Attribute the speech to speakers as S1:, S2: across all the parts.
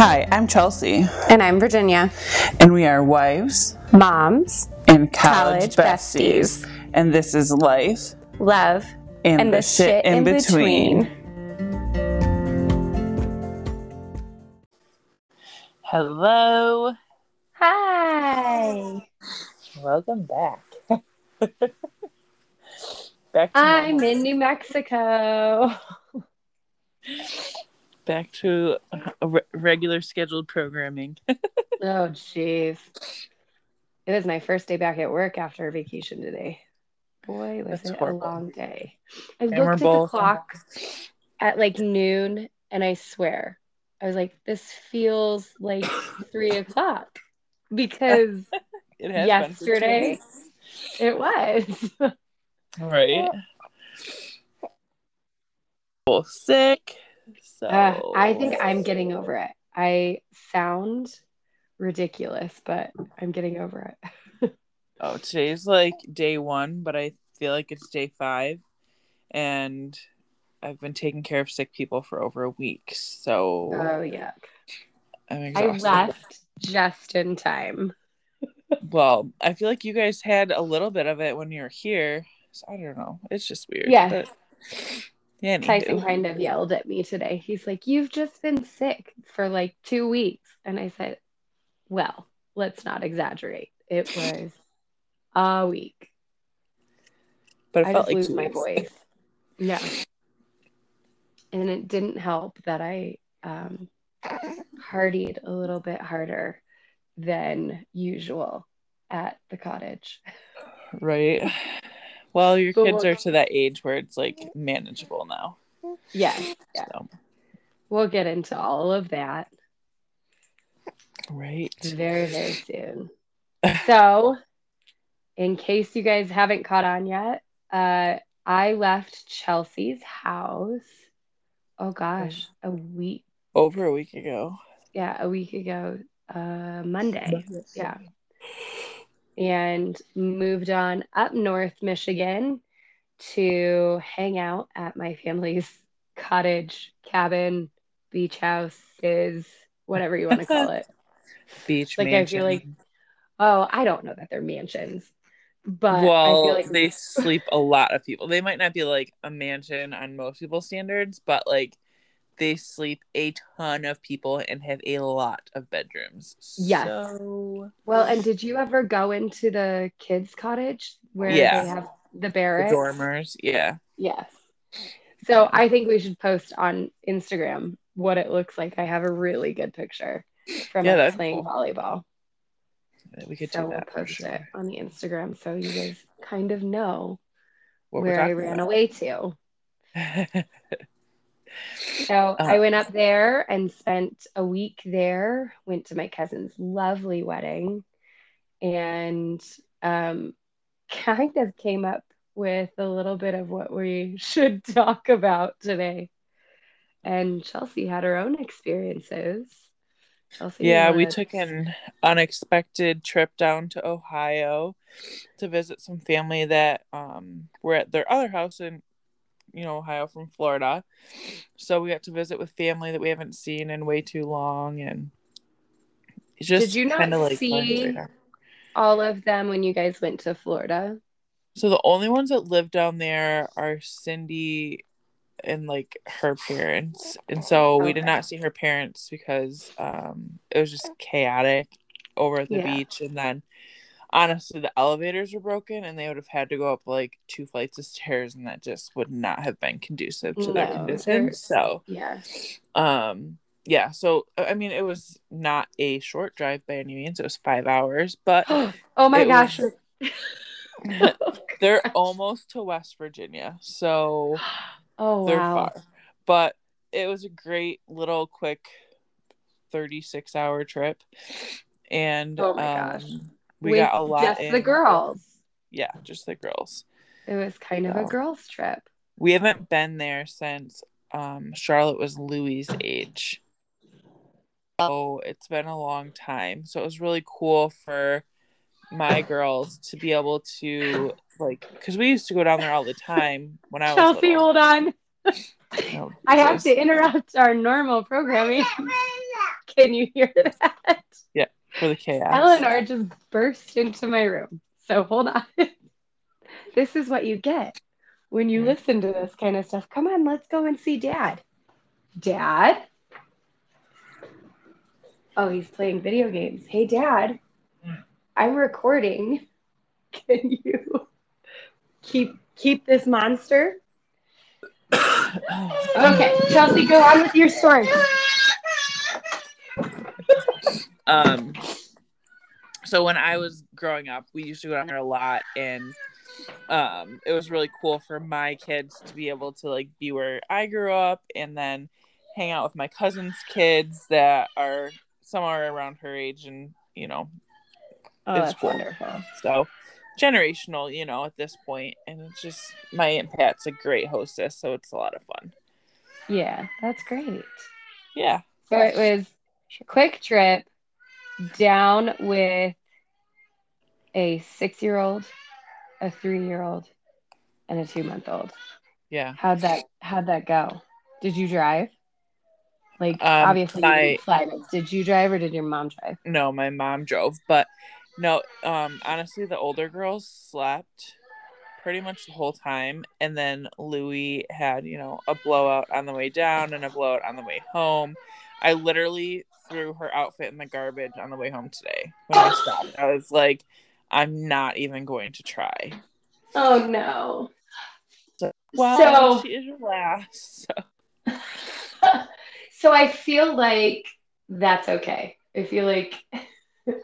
S1: Hi, I'm Chelsea,
S2: And I'm Virginia.
S1: and we are wives
S2: Moms,
S1: and college,
S2: College
S1: besties.
S2: besties.
S1: And this is life
S2: love,
S1: and,
S2: and
S1: the, shit in between. Hello,
S2: Hi.
S1: welcome back. back to
S2: I'm in New Mexico.
S1: back to a re- regular scheduled programming.
S2: Oh, jeez. It was my first day back at work after vacation today. Boy, was
S1: That's
S2: it
S1: horrible.
S2: a long day. I
S1: And
S2: looked at the clock at like noon, and I swear, I was like, this feels like three o'clock because
S1: It has
S2: yesterday it was.
S1: been for two weeks. right? Well, sick. So
S2: Uh, I think I'm getting over it. I sound ridiculous, but I'm getting over it.
S1: Oh, today's like day one, but I feel like it's day five. And I've been taking care of sick people for over a week. So
S2: Oh yeah.
S1: I'm
S2: I left just in time.
S1: Well, I feel like you guys had a little bit of it when you were here. So I don't know. It's just weird.
S2: Yeah.
S1: But, yeah.
S2: Tyson kind of yelled at me today. He's like, You've just been sick for like two weeks. And I said, Well, let's not exaggerate. It was a week.
S1: But it
S2: I
S1: felt
S2: just
S1: like
S2: lose my
S1: weeks.
S2: voice. Yeah. And it didn't help that I um, partied a little bit harder than usual at the cottage.
S1: Right. Well, your
S2: But
S1: kids
S2: what-
S1: are to that age where it's like manageable now.
S2: Yes. Yeah.
S1: So,
S2: We'll get into all of that
S1: right.
S2: very, very soon. So, in case you guys haven't caught on yet, uh, I left Chelsea's house. Oh gosh, a week.
S1: Over a week ago.
S2: Yeah, a week ago, uh, Monday. Yeah. And moved on up north Michigan to hang out at my family's cottage, cabin, beach house is whatever you want to call it.
S1: Beach
S2: Like, I feel like- Oh, I don't know that they're mansions, but
S1: well,
S2: I feel like
S1: they sleep a lot of people. They might not be like a mansion on most people's standards, but like they sleep a ton of people and have a lot of bedrooms.
S2: Yes.
S1: So
S2: well, and did you ever go into the kids' cottage where
S1: Yeah.
S2: they have the
S1: the
S2: barracks?
S1: dormers, yeah.
S2: Yes. So I think we should post on Instagram what it looks like. I have a really good picture from
S1: Yeah,
S2: us playing
S1: cool.
S2: volleyball.
S1: We could
S2: so
S1: do
S2: we'll
S1: that for
S2: post it on the Instagram so you guys kind of know
S1: What
S2: where I ran
S1: about.
S2: away to. So
S1: Uh,
S2: I went up there and spent a week there, went to my cousin's lovely wedding, and um, kind of came up with a little bit of what we should talk about today. And Chelsea had her own experiences. Chelsea,
S1: yeah, we took an unexpected trip down to Ohio to visit some family that um were at their other house in you know Ohio from Florida. So we got to visit with family that we haven't seen in way too long and it's just
S2: Did you not
S1: like
S2: see-
S1: flying under the radar.
S2: all of them when you guys went to Florida.
S1: So the only ones that live down there are Cindy and like her parents. And so we did not see her parents because um it was just chaotic over at the
S2: Yeah.
S1: beach and then honestly the elevators were broken and they would have had to go up like two flights of stairs and that just would not have been conducive to their
S2: No,
S1: conditions.
S2: they're-
S1: So
S2: Yeah.
S1: um yeah, so I mean it was not a short drive by any means. It was five hours, but
S2: oh my gosh.
S1: was- they're almost to West Virginia. So
S2: Oh
S1: they're
S2: wow.
S1: far. But it was a great little quick 36 hour trip. And
S2: Oh my
S1: um,
S2: gosh.
S1: We got a lot
S2: just
S1: in.
S2: the girls.
S1: Yeah, just the girls.
S2: It was kind of a girls trip.
S1: We haven't been there since um, Charlotte was Louis' age. So it's been a long time. So it was really cool for my girls to be able to like because we used to go down there all the time when I was
S2: Chelsea,
S1: little.
S2: hold on.
S1: Oh,
S2: I have to interrupt our normal programming. Can you hear that?
S1: Yeah, for the chaos.
S2: Eleanor just burst into my room. So hold on. this is what you get when you listen to this kind of stuff. Come on, let's go and see dad. Dad? Oh, he's playing video games. Hey, dad, I'm recording. Can you keep keep this monster? okay, Chelsea, go on with your story.
S1: Um, so when I was growing up, we used to go down there a lot, and um, it was really cool for my kids to be able to like be where I grew up, and then hang out with my cousins' kids that are somewhere around her age, and you know,
S2: Oh,
S1: it's cool.
S2: wonderful.
S1: So generational, you know, at this point, and it's just my aunt Pat's a great hostess, so it's a lot of fun.
S2: Yeah, that's great.
S1: Yeah,
S2: So it was a quick trip down with a six year old, a three year old, and a two month old.
S1: yeah.
S2: How'd that how'd that go? Did you drive? Like
S1: Um,
S2: obviously you
S1: my-
S2: didn't fly, but did you drive or did your mom drive?
S1: No, my mom drove, but no, um, honestly, the older girls slept pretty much the whole time, and then Louis had, you know, a blowout on the way down and a blowout on the way home. I literally threw her outfit in the garbage on the way home today when I stopped. I was like, I'm not even going to try.
S2: Oh no.
S1: Well,
S2: So-
S1: she is your last. So.
S2: so I feel like that's okay. I feel like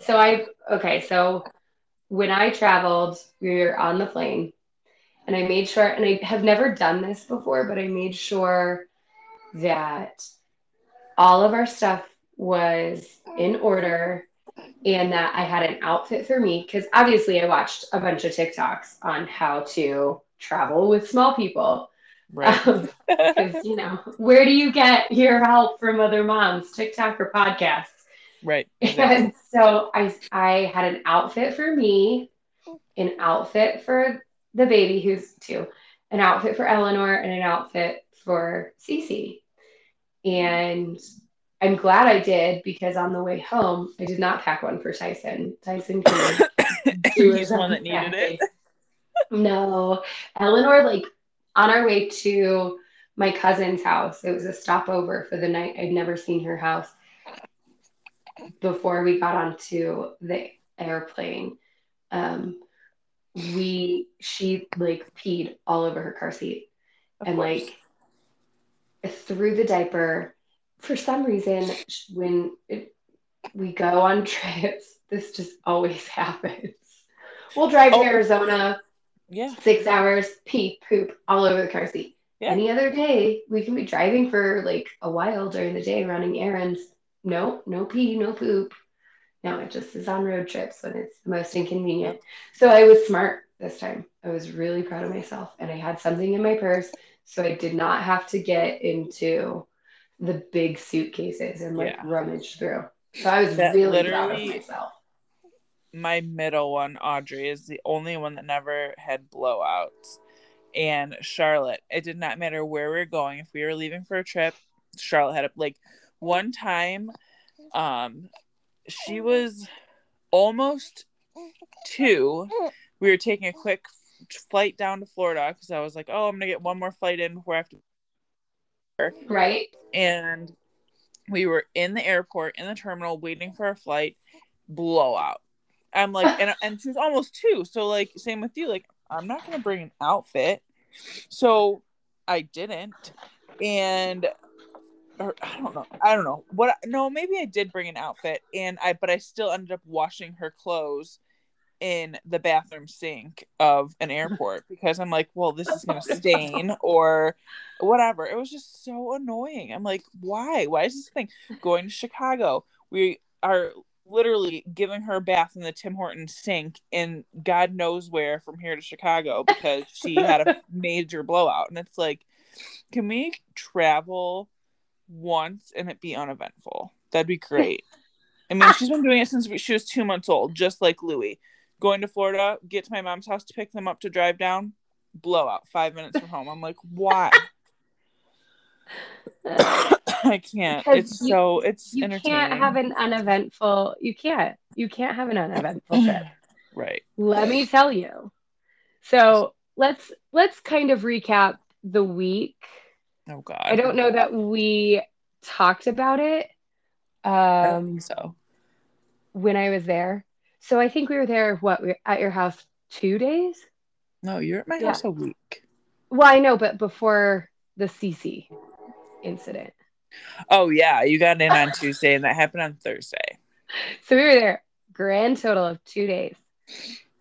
S2: so I okay, so when I traveled, we were on the plane and I made sure and I have never done this before, but I made sure that all of our stuff was in order and that I had an outfit for me because obviously I watched a bunch of TikToks on how to travel with small people.
S1: Right.
S2: Um, because, you know, where do you get your help from other moms, TikTok or podcasts?
S1: right. Exactly.
S2: And so I, I had an outfit for me, an outfit for the baby who's two, an outfit for Eleanor, and an outfit for Cece. And I'm glad I did because on the way home, I did not pack one for Tyson. Tyson do
S1: He's the one that needed it.
S2: No, Eleanor, like on our way to my cousin's house, it was a stopover for the night. I'd never seen her house before we got onto the airplane. Um, we she like peed all over her car seat
S1: Of
S2: and
S1: course.
S2: like through the diaper. For some reason, when it, we go on trips, this just always happens. We'll drive to
S1: Oh.
S2: Arizona,
S1: yeah.
S2: six hours, pee, poop all over the car seat.
S1: Yeah.
S2: Any other day, we can be driving for like a while during the day, running errands. No, no pee, no poop. No, it just is on road trips when it's the most inconvenient. So I was smart this time. I was really proud of myself, and I had something in my purse, so I did not have to get into the big suitcases and like
S1: Yeah.
S2: rummage through. So I was
S1: That
S2: really proud of myself.
S1: my middle one, Audrey, is the only one that never had blowouts. And Charlotte, it did not matter where we were going. If we were leaving for a trip, Charlotte had a like one time, um, she was almost two. We were taking a quick flight down to Florida because I was like, oh, I'm gonna get one more flight in before I have to
S2: Right?
S1: and we were in the airport in the terminal waiting for our flight blowout. I'm like and, and she was almost two. So like same with you like i'm not gonna bring an outfit. So i didn't. And or i don't know. I don't know. What no maybe i did bring an outfit and i but i still ended up washing her clothes in the bathroom sink of an airport because i'm like well this is gonna stain or whatever. It was just so annoying. I'm like, why? Why is this thing going to Chicago? We are literally giving her a bath in the Tim Hortons sink in God knows where from here to Chicago because she had a major blowout. And it's like, can we travel once and it be uneventful? That'd be great. I mean, she's been doing it since she was two months old, just like Louie. Going to Florida, get to my mom's house to pick them up to drive down, blowout, five minutes from home. I'm like, why? I can't.
S2: Because
S1: It's
S2: you-
S1: so it's
S2: You can't have an uneventful. You can't. You can't have an uneventful trip.
S1: right.
S2: Let me tell you. So let's let's kind of recap the week.
S1: Oh God.
S2: I don't know that we talked about it
S1: I don't
S2: um,
S1: think so.
S2: when I was there. So I think we were there. What we were at your house two days?
S1: No, you're at my
S2: Yeah.
S1: house a week.
S2: Well, I know, but before the CC incident.
S1: Oh yeah, you got in on Tuesday, and that happened on Thursday.
S2: So we were there, grand total of two days.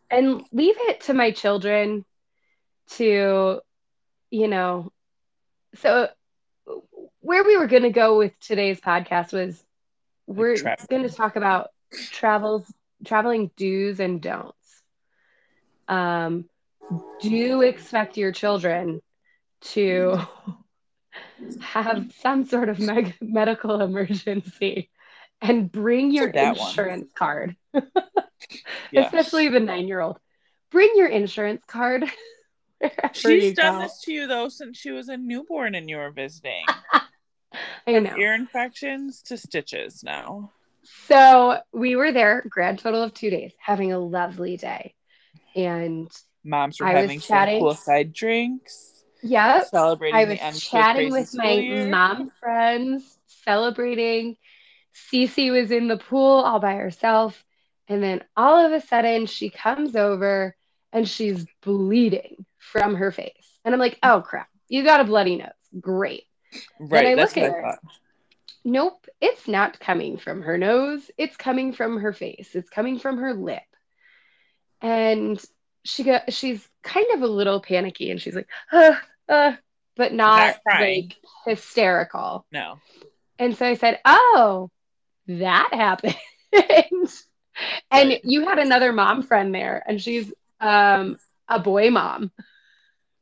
S2: And leave it to my children to, you know, so where we were going to go with today's podcast was we're going to talk about travels, traveling do's and don'ts. Um, do expect your children to have some sort of meg- medical emergency and bring your
S1: that one.
S2: insurance card, especially the nine year old. Bring your insurance card.
S1: She's done
S2: go.
S1: this to you though since she was a newborn and you were visiting.
S2: I know.
S1: Ear infections to stitches now.
S2: So we were there, grand total of two days, having a lovely day. And
S1: Moms were
S2: I was
S1: having
S2: chatting-
S1: some poolside drinks,
S2: yeah,
S1: celebrating
S2: I
S1: the
S2: was chatting with my
S1: year.
S2: mom friends, celebrating. Cece was in the pool all by herself. And then all of a sudden, she comes over and she's bleeding from her face. And I'm like, oh crap, you got a bloody nose. Great.
S1: Right,
S2: I
S1: that's
S2: look
S1: what
S2: at
S1: I
S2: her.
S1: thought.
S2: Nope, it's not coming from her nose. It's coming from her face. It's coming from her lip. And she got she's kind of a little panicky and she's like, uh, uh, but not, like hysterical.
S1: No.
S2: And so I said, Oh, that happened. and you had another mom friend there, and she's um a boy mom.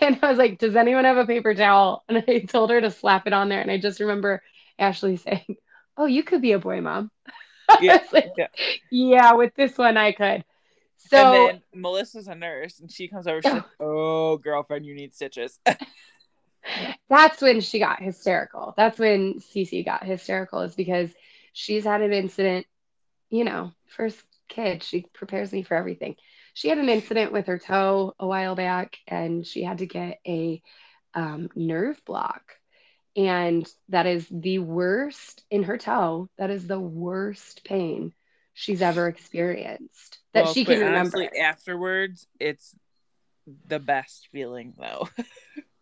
S2: and I was like, Does anyone have a paper towel? And I told her to slap it on there. And I just remember Ashley saying, Oh, you could be a boy mom.
S1: Yeah,
S2: like,
S1: yeah.
S2: yeah, with this one I could. So
S1: and then Melissa's a nurse and she comes over, she's like, Oh, girlfriend, you need stitches.
S2: that's when she got hysterical. That's when Cece got hysterical, is because she's had an incident, you know, first kid, she prepares me for everything. She had an incident with her toe a while back, and she had to get a um, nerve block. And that is the worst in her toe. That is the worst pain she's ever experienced that
S1: Well,
S2: she can remember.
S1: honestly, afterwards, it's the best feeling though.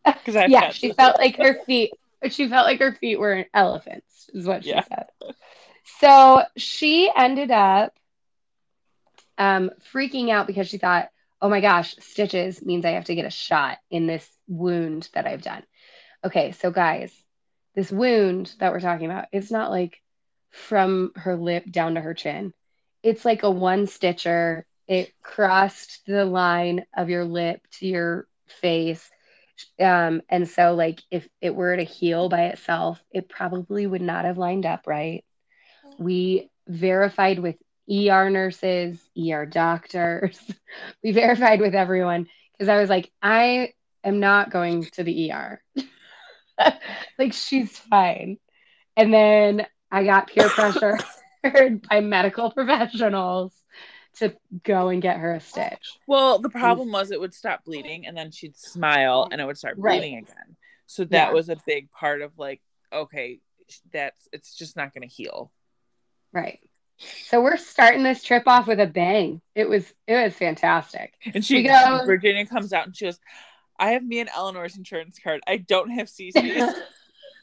S1: Because
S2: yeah, she felt like her feet. She felt like her feet were elephants, is what she
S1: Yeah.
S2: said. So she ended up um, freaking out because she thought, "Oh my gosh, stitches means I have to get a shot in this wound that I've done." Okay, so guys, this wound that we're talking about, it's not like from her lip down to her chin. It's like a one stitcher. It crossed the line of your lip to your face um and so like if it were to heal by itself it probably would not have lined up right we verified with er nurses er doctors we verified with everyone because i was like i am not going to the er like she's fine and then i got peer pressure by medical professionals to go and get her a stitch
S1: Well, the mm. problem was it would stop bleeding and then she'd smile and it would start
S2: Right.
S1: bleeding again. So that
S2: Yeah.
S1: was a big part of like, okay, that's it's just not going to heal.
S2: Right. So we're starting this trip off with a bang. It was it was fantastic.
S1: And she
S2: go-
S1: Virginia comes out and she goes, I have me and Eleanor's insurance card. I don't have CC's.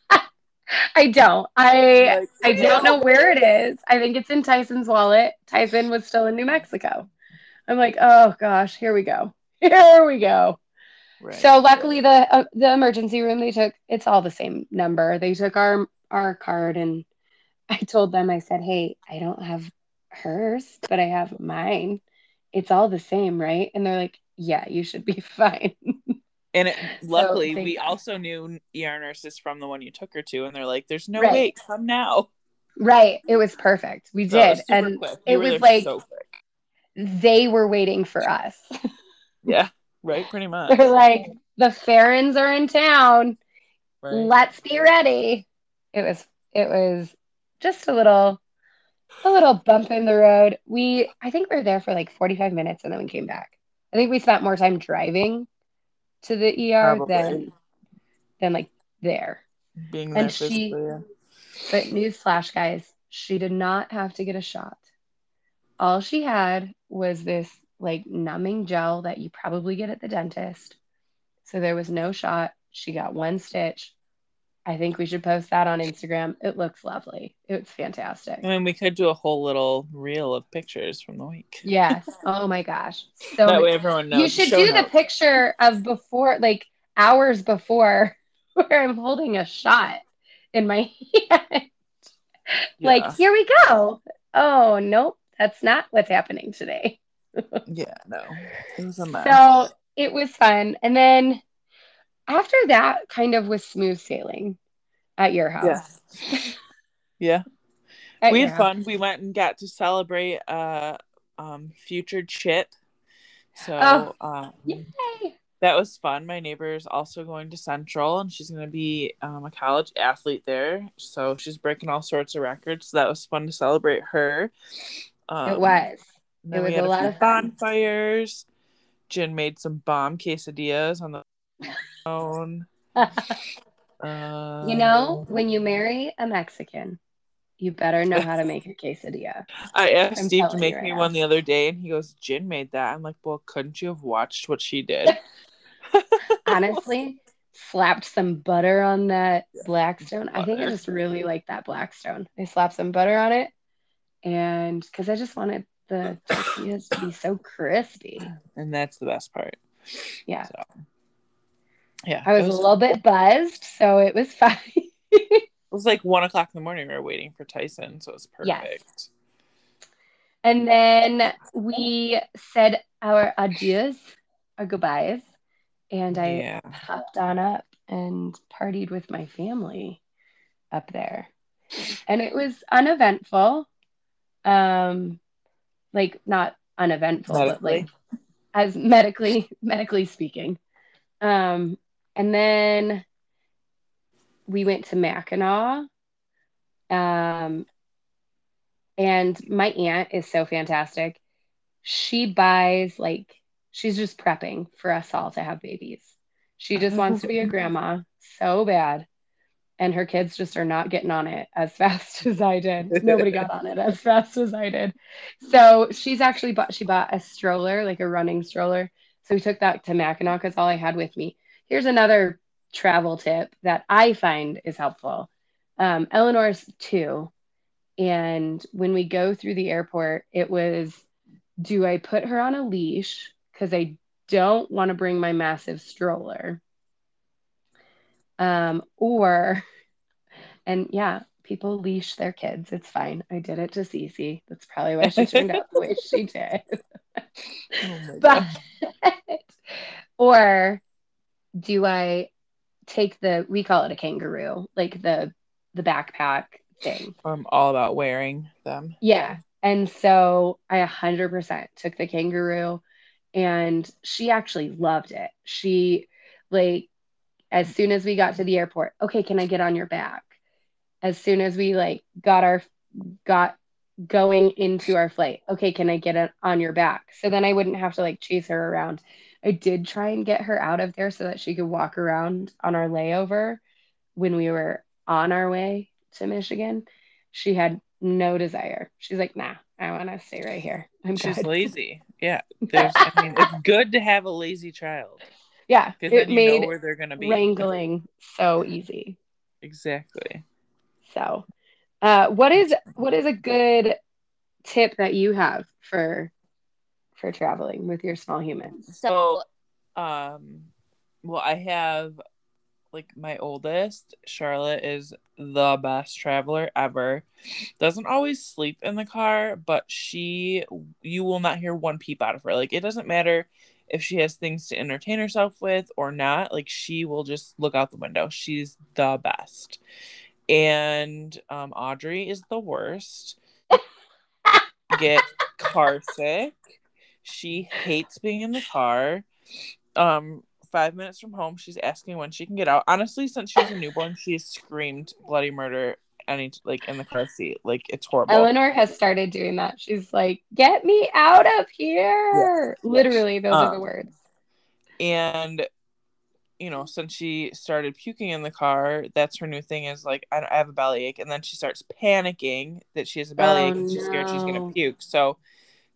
S2: I don't. I
S1: Like,
S2: I don't know where it is. I think it's in Tyson's wallet. Tyson was still in New Mexico. I'm like, oh gosh, here we go. Here we go.
S1: Right.
S2: So luckily the uh, the emergency room they took it's all the same number. They took our our card and I told them I said, "Hey, I don't have hers, but I have mine. It's all the same, right?" And they're like, "Yeah, you should be fine."
S1: And it, luckily,
S2: thank
S1: we
S2: God.
S1: also knew ER nurses from the one you took her to, and they're like, "There's no
S2: Right.
S1: wait, come now."
S2: right. It was perfect. We
S1: So
S2: did. And it was like
S1: so
S2: they were waiting for us.
S1: yeah, right, pretty much.
S2: They're like, "The Farrens are in town.
S1: Right.
S2: Let's be ready." it was it was just a little a little bump in the road. We I think we were there for like 45 minutes and then we came back. I think we spent more time driving to the ER
S1: Probably.
S2: than than like there.
S1: Being there
S2: And she-
S1: physically. yeah.
S2: But newsflash, guys, she did not have to get a shot. All she had was this like numbing gel that you probably get at the dentist. So there was no shot. She got one stitch. I think we should post that on Instagram. It looks lovely. It's fantastic.
S1: I mean, we could do a whole little reel of pictures from the week.
S2: Yes. Oh my gosh. So
S1: that way everyone knows.
S2: you should
S1: Show
S2: do the picture of before, like hours before, where I'm holding a shot in my hand. Like, here we go. Oh, nope. That's not what's happening today.
S1: Yeah, no. It was a mess.
S2: So it was fun. And then after that, kind of was smooth sailing at your house.
S1: yeah. yeah.
S2: At
S1: we had
S2: house.
S1: fun. We went and got to celebrate uh um future Chip. So
S2: Oh.
S1: um
S2: Yay.
S1: that was fun. My neighbor is also going to Central and she's gonna be um, a college athlete there. So she's breaking all sorts of records. So that was fun to celebrate her. Um,
S2: it was. It was a lot of fun.
S1: bonfires. Jen made some bomb quesadillas on the phone. Uh,
S2: you know, when you marry a Mexican, you better know how to make a quesadilla.
S1: I asked
S2: I'm
S1: Steve to make
S2: right
S1: me
S2: now.
S1: one the other day, and he goes, "Jen made that." I'm like, "Well, couldn't you have watched what she did?"
S2: Honestly, slapped some butter on that Blackstone. I think I just really like that Blackstone. I slapped some butter on it, and because I just wanted the tortillas to be so crispy.
S1: and that's the best part.
S2: Yeah.
S1: So, yeah,
S2: I was,
S1: it
S2: a little bit buzzed, so it was fine.
S1: It was like one o'clock in the morning. We were waiting for Tyson, so it was perfect.
S2: Yes. And then we said our adieus, our goodbyes, and I
S1: yeah,
S2: hopped on up and partied with my family up there. And it was uneventful. Um like not uneventful, but like as medically medically speaking. Um and then we went to Mackinac. Um and my aunt is so fantastic. She buys like she's just prepping for us all to have babies. She just wants to be a grandma so bad. And her kids just are not getting on it as fast as I did. Nobody got on it as fast as I did. So she's actually bought she bought a stroller, like a running stroller. So we took that to Mackinac because all I had with me. Here's another travel tip that I find is helpful. Um, Eleanor's two. And when we go through the airport, it was do I put her on a leash? Because I don't want to bring my massive stroller. Um, or, and yeah, people leash their kids. It's fine. I did it to Cece. That's probably why she turned out the way she did.
S1: Oh
S2: But, or do I take the, we call it a kangaroo, like the, the backpack thing.
S1: I'm all about wearing them.
S2: Yeah. And so I 100% took the kangaroo and she actually loved it. She, like, as soon as we got to the airport, okay, can I get on your back? As soon as we, like, got our, got going into our flight, okay, can I get it on your back? So then I wouldn't have to, like, chase her around. I did try and get her out of there so that she could walk around on our layover when we were on our way to Michigan. She had no desire. She's like, nah, I want to stay right here. I'm
S1: She's
S2: good.
S1: lazy. Yeah, there's. I mean, it's good to have a lazy child
S2: Yeah,
S1: because
S2: it made
S1: know where they're gonna be.
S2: wrangling so easy.
S1: Exactly.
S2: So, uh, what is what is a good tip that you have for for traveling with your small humans?
S1: So, um, well, I have like my oldest, Charlotte, is the best traveler ever. Doesn't always sleep in the car, but she, you will not hear one peep out of her. Like, it doesn't matter if she has things to entertain herself with or not. Like, she will just look out the window. She's the best. And um, Audrey is the worst. Get car sick. She hates being in the car. Um, five minutes from home. She's asking when she can get out. Honestly, since she was a newborn, she has screamed bloody murder any like in the car seat. Like it's horrible.
S2: Eleanor has started doing that. She's like, "Get me out of here!"
S1: Yeah.
S2: Literally, those are
S1: Um,
S2: the words.
S1: and you know, since she started puking in the car, that's her new thing is like, I, I have a bellyache. And then she starts panicking that she has a bellyache
S2: Oh,
S1: and she's scared she's gonna puke. So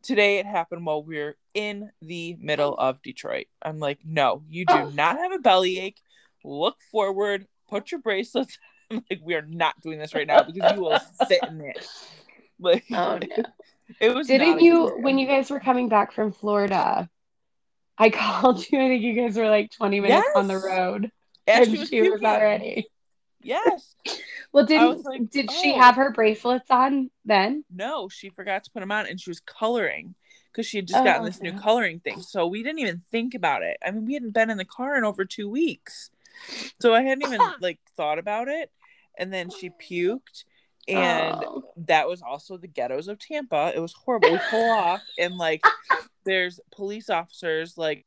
S1: today it happened while we are in the middle of Detroit. I'm like, no, you do oh. not have a bellyache. Look forward, put your bracelets. I'm like, we are not doing this right now because you will sit in it. Like,
S2: Oh no!
S1: it was.
S2: Didn't you when you guys were coming back from Florida? I called you. I think you guys were like 20 minutes on the road,
S1: Ashley
S2: and
S1: was
S2: she was already.
S1: Yes.
S2: Well, didn't
S1: like,
S2: did she
S1: oh.
S2: have her bracelets on then?
S1: No, she forgot to put them on and she was coloring because she had just gotten
S2: Oh,
S1: this new coloring thing. So we didn't even think about it. I mean, we hadn't been in the car in over two weeks. So I hadn't even like thought about it. And then she puked. And
S2: Oh.
S1: that was also the ghettos of Tampa. It was horrible. We pull off and like there's police officers like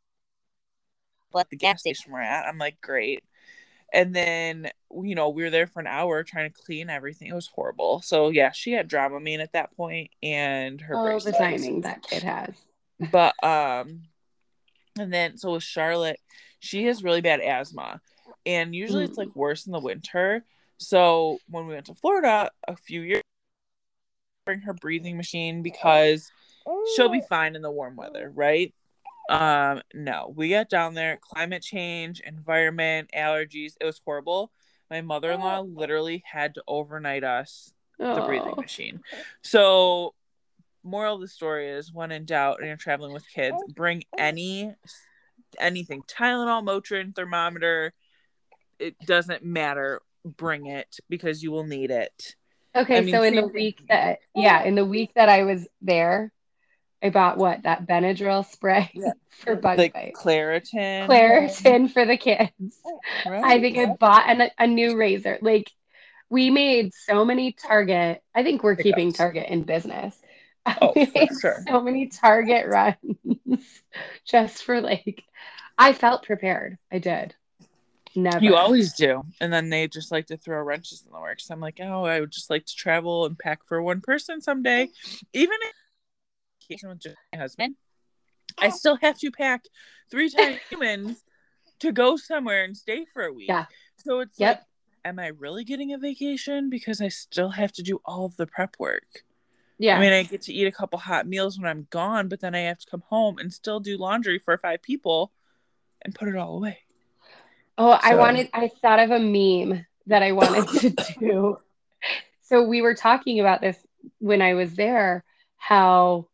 S1: at the gas station we're at. I'm like, great. And then you know, we were there for an hour trying to clean everything. It was horrible. So yeah, she had Dramamine at that point and her
S2: oh, the timing that kid has.
S1: But um and then so with Charlotte, she has really bad asthma. And usually it's
S2: Mm.
S1: like worse in the winter. So when we went to Florida a few years bring her breathing machine because she'll be fine in the warm weather, right? Um, no, we got down there, climate change, environment, allergies. It was horrible. My mother in law literally had to overnight us the breathing
S2: Oh.
S1: machine. So, moral of the story is when in doubt and you're traveling with kids, bring any anything Tylenol, Motrin, thermometer. It doesn't matter. Bring it because you will need it.
S2: Okay,
S1: I mean,
S2: so in the week that yeah, in the week that I was there, I bought what that Benadryl spray
S1: Yeah.
S2: for bug
S1: Like
S2: bite.
S1: Claritin.
S2: Claritin for the kids.
S1: Right.
S2: Oh, I think I bought an, a new razor. Like we made so many Target. I think we're keeping
S1: Pickups.
S2: Target in business.
S1: Oh, sure.
S2: So many Target runs just for like. I felt prepared. I did. Never.
S1: You always do. And then they just like to throw wrenches in the works. I'm like, oh, I would just like to travel and pack for one person someday. Even if with just my husband, I oh. still have to pack three times humans to go somewhere and stay for a week.
S2: Yeah.
S1: So it's
S2: Yep.
S1: like, am I really getting a vacation? Because I still have to do all of the prep work.
S2: Yeah.
S1: I mean, I get to eat a couple hot meals when I'm gone, but then I have to come home and still do laundry for five people and put it all away.
S2: Oh, I wanted, I thought of a meme that I wanted to do. So we were talking about this when I was there. How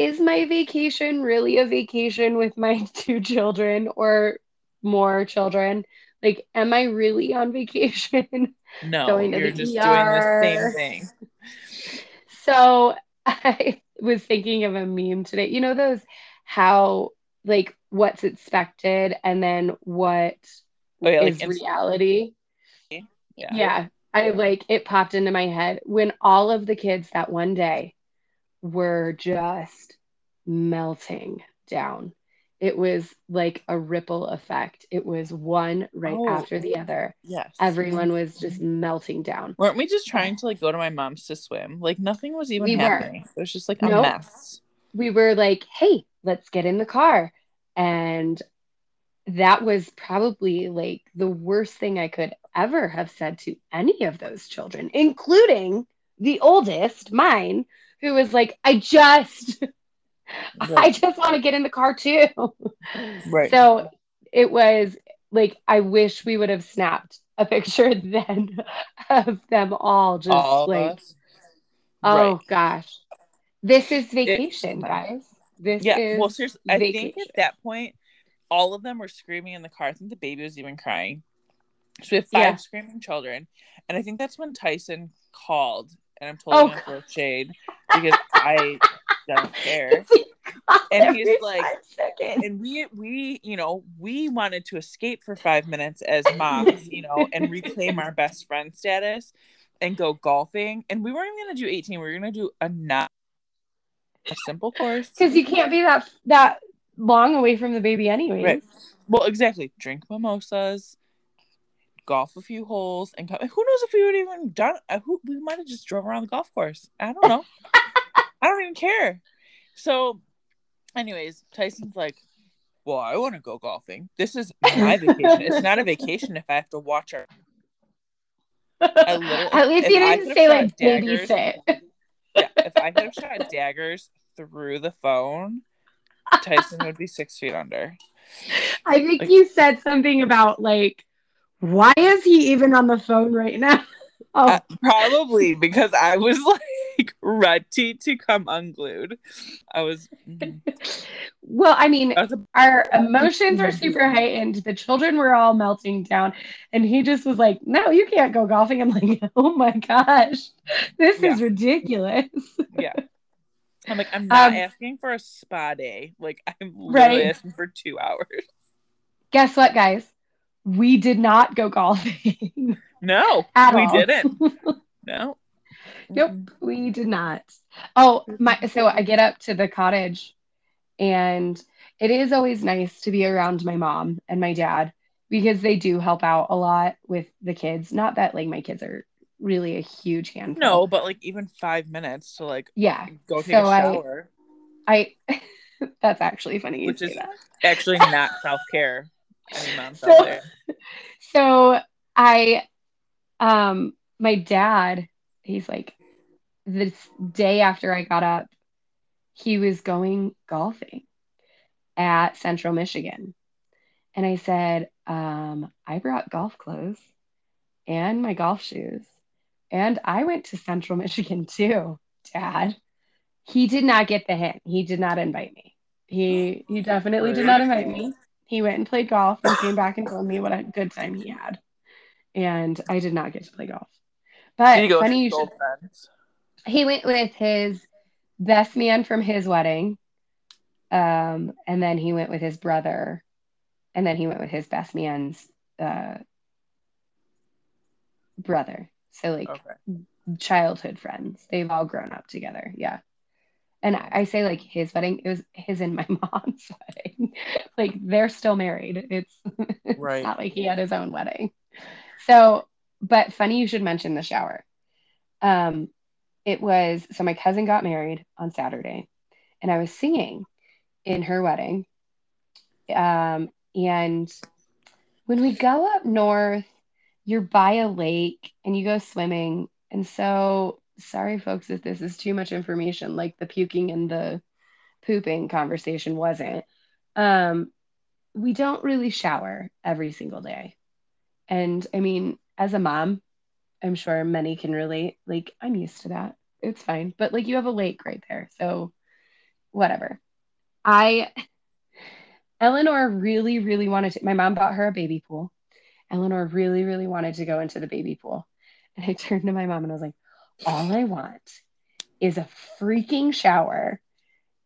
S2: is my vacation really a vacation with my two children or more children? Like, am I really on vacation?
S1: No,
S2: Going to
S1: you're just doing the same
S2: ER.
S1: thing.
S2: So I was thinking of a meme today. You know, those how like what's expected and then what
S1: Oh, yeah,
S2: is
S1: inst-
S2: reality.
S1: Yeah.
S2: Yeah. I like it popped into my head when all of the kids that one day were just melting down. It was like a ripple effect. It was one right
S1: Oh.
S2: after the other.
S1: Yes.
S2: Everyone was mm-hmm. just melting down.
S1: Weren't we just trying to like go to my mom's to swim? Like nothing was even
S2: We were.
S1: happening. It was just like a
S2: Nope.
S1: mess.
S2: We were like, hey, let's get in the car. And that was probably like the worst thing I could ever have said to any of those children, including the oldest, mine, who was like, I just, I just want to get in the car too.
S1: Right.
S2: So it was like, I wish we would have snapped a picture then of them all just
S1: all
S2: like, oh
S1: Right.
S2: gosh, this is vacation, guys. This
S1: Yeah. Well, seriously, I think at that point, all of them were screaming in the car. I think the baby was even crying. So we have five
S2: Yeah.
S1: screaming children, and I think that's when Tyson called, and I'm totally
S2: Oh.
S1: gonna throw shade because I don't care. And he's like- and we we you know we wanted to escape for five minutes as moms you know and reclaim our best friend status and go golfing and we weren't even gonna do 18 we were gonna do a not a simple course
S2: because you can't be that that long away from the baby anyway.
S1: right Well, exactly. Drink mimosas, golf a few holes, and come. Who knows if we would even done? Uh, who we might have just drove around the golf course. I don't know. I don't even care. So, anyways, Tyson's like, "Well, I want to go golfing. This is my vacation. It's not a vacation if I have to watch our."
S2: At least you didn't say like babysit.
S1: yeah, if I could have shot daggers through the phone, Tyson would be six feet under.
S2: I think like, you said something about like, why is he even on the phone right now?
S1: Oh, uh, probably because I was like ready to come unglued. I was.
S2: Mm. well, I mean, a- our emotions are super heightened. The children were all melting down, and he just was like, "No, you can't go golfing." I'm like, "Oh my gosh, this yeah. is ridiculous."
S1: yeah. I'm like, I'm not um, asking for a spa day. Like, I'm literally right. asking for two hours.
S2: Guess what, guys? We did not go golfing.
S1: No, we all. didn't. No.
S2: Nope, we did not. Oh, my so I get up to the cottage and it is always nice to be around my mom and my dad because they do help out a lot with the kids. Not that like my kids are really a huge handful.
S1: No, but like even five minutes to like
S2: yeah
S1: go take so a shower.
S2: I, I that's actually funny.
S1: Which is that. actually not self care. So,
S2: so I, um, my dad, he's like, this day after I got up, he was going golfing at Central Michigan. And I said, um, I brought golf clothes and my golf shoes. And I went to Central Michigan too, Dad. He did not get the hint. He did not invite me. He he definitely did not invite me. He went and played golf and came back and told me what a good time he had. And I did not get to play golf. But funny you should, he went with his best man from his wedding. Um, and then he went with his brother. And then he went with his best man's uh, brother. So like okay. childhood friends. They've all grown up together. Yeah. And I say like his wedding, it was his and my mom's wedding. like they're still married. It's, right. it's not like he had his own wedding. So, but funny you should mention the shower. Um, it was so my cousin got married on Saturday, and I was singing in her wedding. Um, and when we go up north, you're by a lake and you go swimming. And so, sorry, folks, if this is too much information, like the puking and the pooping conversation wasn't. Um, we don't really shower every single day. And I mean, as a mom, I'm sure many can relate. Like, I'm used to that. It's fine. But like, you have a lake right there. So, whatever. I, Eleanor really, really wanted to. My mom bought her a baby pool. Eleanor really, really wanted to go into the baby pool. And I turned to my mom and I was like, all I want is a freaking shower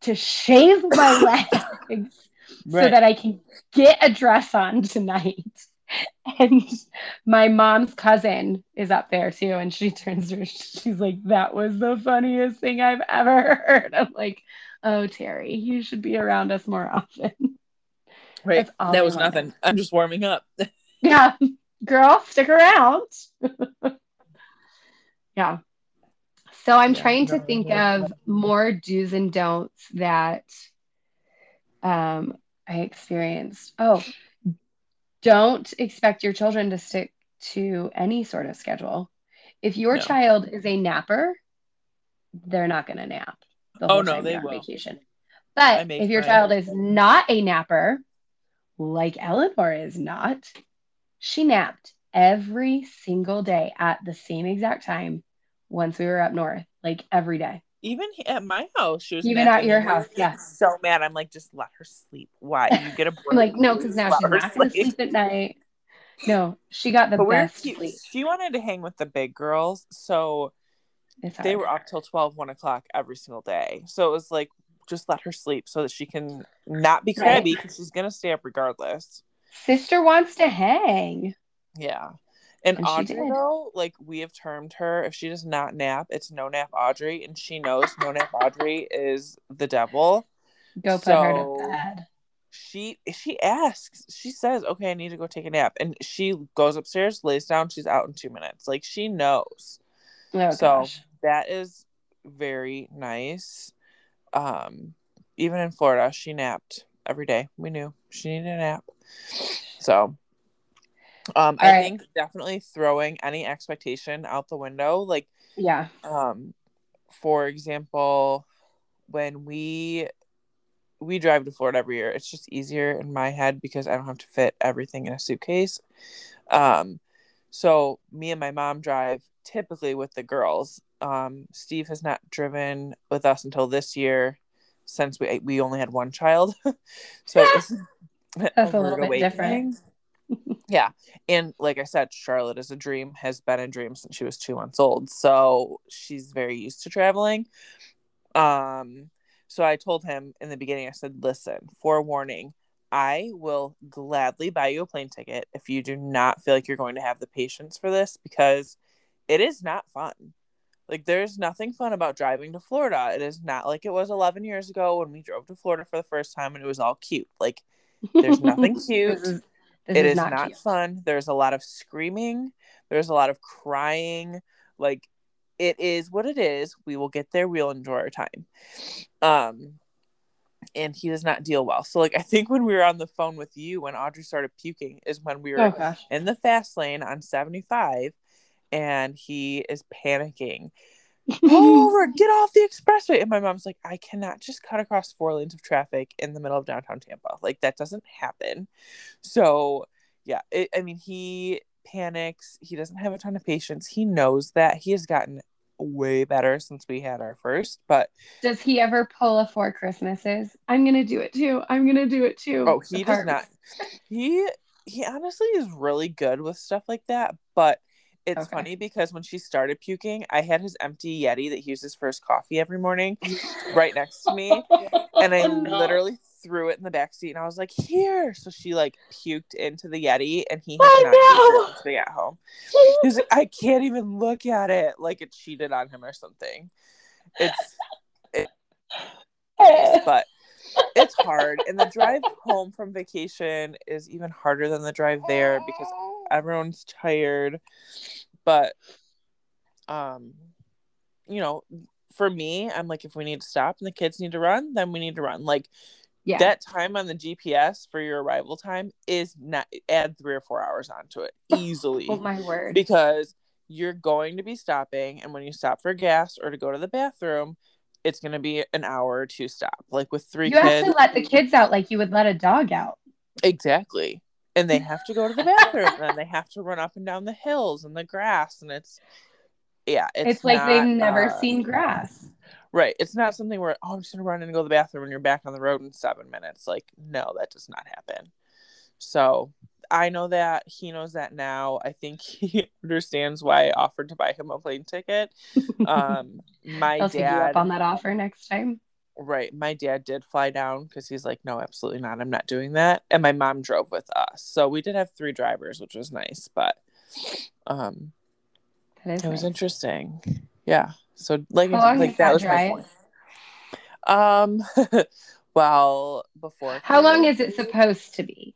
S2: to shave my legs right. so that I can get a dress on tonight. And my mom's cousin is up there too. And she turns to her, she's like, that was the funniest thing I've ever heard. I'm like, oh, Terry, you should be around us more often.
S1: Right. That was nothing. I'm just warming up.
S2: yeah, girl, stick around. yeah. So I'm yeah, trying to think of more do's and don'ts that um, I experienced. Oh, don't expect your children to stick to any sort of schedule. If your no. child is a napper, they're not going to nap.
S1: The oh no, they will.
S2: Vacation. But if your child is not a napper, like Eleanor is not, she napped every single day at the same exact time once we were up north, like every day.
S1: Even at my house, she was
S2: even at your house. Yeah,
S1: so mad. I'm like, just let her sleep. Why you get a break?
S2: like, no, because now she's not going to sleep at night. No, she got the but best sleep.
S1: She wanted to hang with the big girls, so they were up till 12, 1 o'clock every single day. So it was like, just let her sleep so that she can not be crabby because right. she's gonna stay up regardless.
S2: Sister wants to hang.
S1: Yeah. And, and Audrey, though, like we have termed her, if she does not nap, it's no nap Audrey, and she knows no nap Audrey is the devil.
S2: Go put so her to bed.
S1: she she asks, she says, "Okay, I need to go take a nap," and she goes upstairs, lays down, she's out in two minutes. Like she knows.
S2: Oh,
S1: so
S2: gosh.
S1: that is very nice. Um, even in Florida, she napped every day. We knew she needed a nap. So, um, I
S2: right.
S1: think definitely throwing any expectation out the window. Like,
S2: Yeah.
S1: um, for example, when we we drive to Florida every year, it's just easier in my head because I don't have to fit everything in a suitcase. Um, so me and my mom drive typically with the girls. Um, Steve has not driven with us until this year, since we we only had one child. so
S2: That's a little bit
S1: awakening. yeah, and like I said, Charlotte is a dream. Has been a dream since she was two months old. So she's very used to traveling. Um, so I told him in the beginning. I said, "Listen, forewarning." I will gladly buy you a plane ticket if you do not feel like you're going to have the patience for this because it is not fun. Like there's nothing fun about driving to Florida. It is not like it was 11 years ago when we drove to Florida for the first time and it was all cute. Like there's nothing cute.
S2: This
S1: it
S2: is
S1: is
S2: not,
S1: not, fun. There's a lot of screaming. There's a lot of crying. Like it is what it is. We will get there. We'll enjoy our time. Um, and he does not deal well. So like I think when we were on the phone with you when Audrey started puking is when we were
S2: Oh
S1: in the fast lane on 75 and he is panicking. Pull over, get off the expressway. And my mom's like, I cannot just cut across four lanes of traffic in the middle of downtown Tampa. Like that doesn't happen. So yeah, it, I mean, he panics. He doesn't have a ton of patience. He knows that. He has gotten way better since we had our first, but
S2: Does he ever pull a four Christmases? I'm gonna do it too. I'm gonna do it too.
S1: oh, he does not. He he honestly is really good with stuff like that, but it's
S2: Okay.
S1: funny because when she started puking, I had his empty Yeti that he uses for his coffee every morning right next to me. And I
S2: Oh,
S1: literally threw it in the back seat and I was like, here. So she like puked into the Yeti and he has
S2: Oh,
S1: not
S2: no.
S1: it since we got home. He's like, I can't even look at it like it cheated on him or something. It's it, but it's hard. And the drive home from vacation is even harder than the drive there because everyone's tired. But um, you know, for me, I'm like, if we need to stop and the kids need to run, then we need to run. Like
S2: yeah.
S1: that time on the GPS for your arrival time is not add three or four hours onto it easily
S2: oh my word.
S1: because you're going to be stopping and when you stop for gas or to go to the bathroom it's going to be an hour or two stop like with three
S2: you have
S1: kids
S2: to let the kids out like you would let a dog out.
S1: exactly and they have to go to the bathroom and they have to run up and down the hills and the grass and it's yeah it's,
S2: It's, like they've never
S1: uh,
S2: seen grass.
S1: right it's not something where oh i'm just going to run and go to the bathroom and you're back on the road in seven minutes like no that does not happen so i know that he knows that now. I think he understands why i offered to buy him a plane ticket. Um my
S2: I'll take you
S1: dad
S2: up on that offer next time.
S1: right. My dad did fly down because he's like no absolutely not. I'm not doing that. And my mom drove with us. So we did have three drivers which was nice but um it was interesting. Yeah. So like, like that
S2: that
S1: was my point um well before
S2: How long is it supposed to be?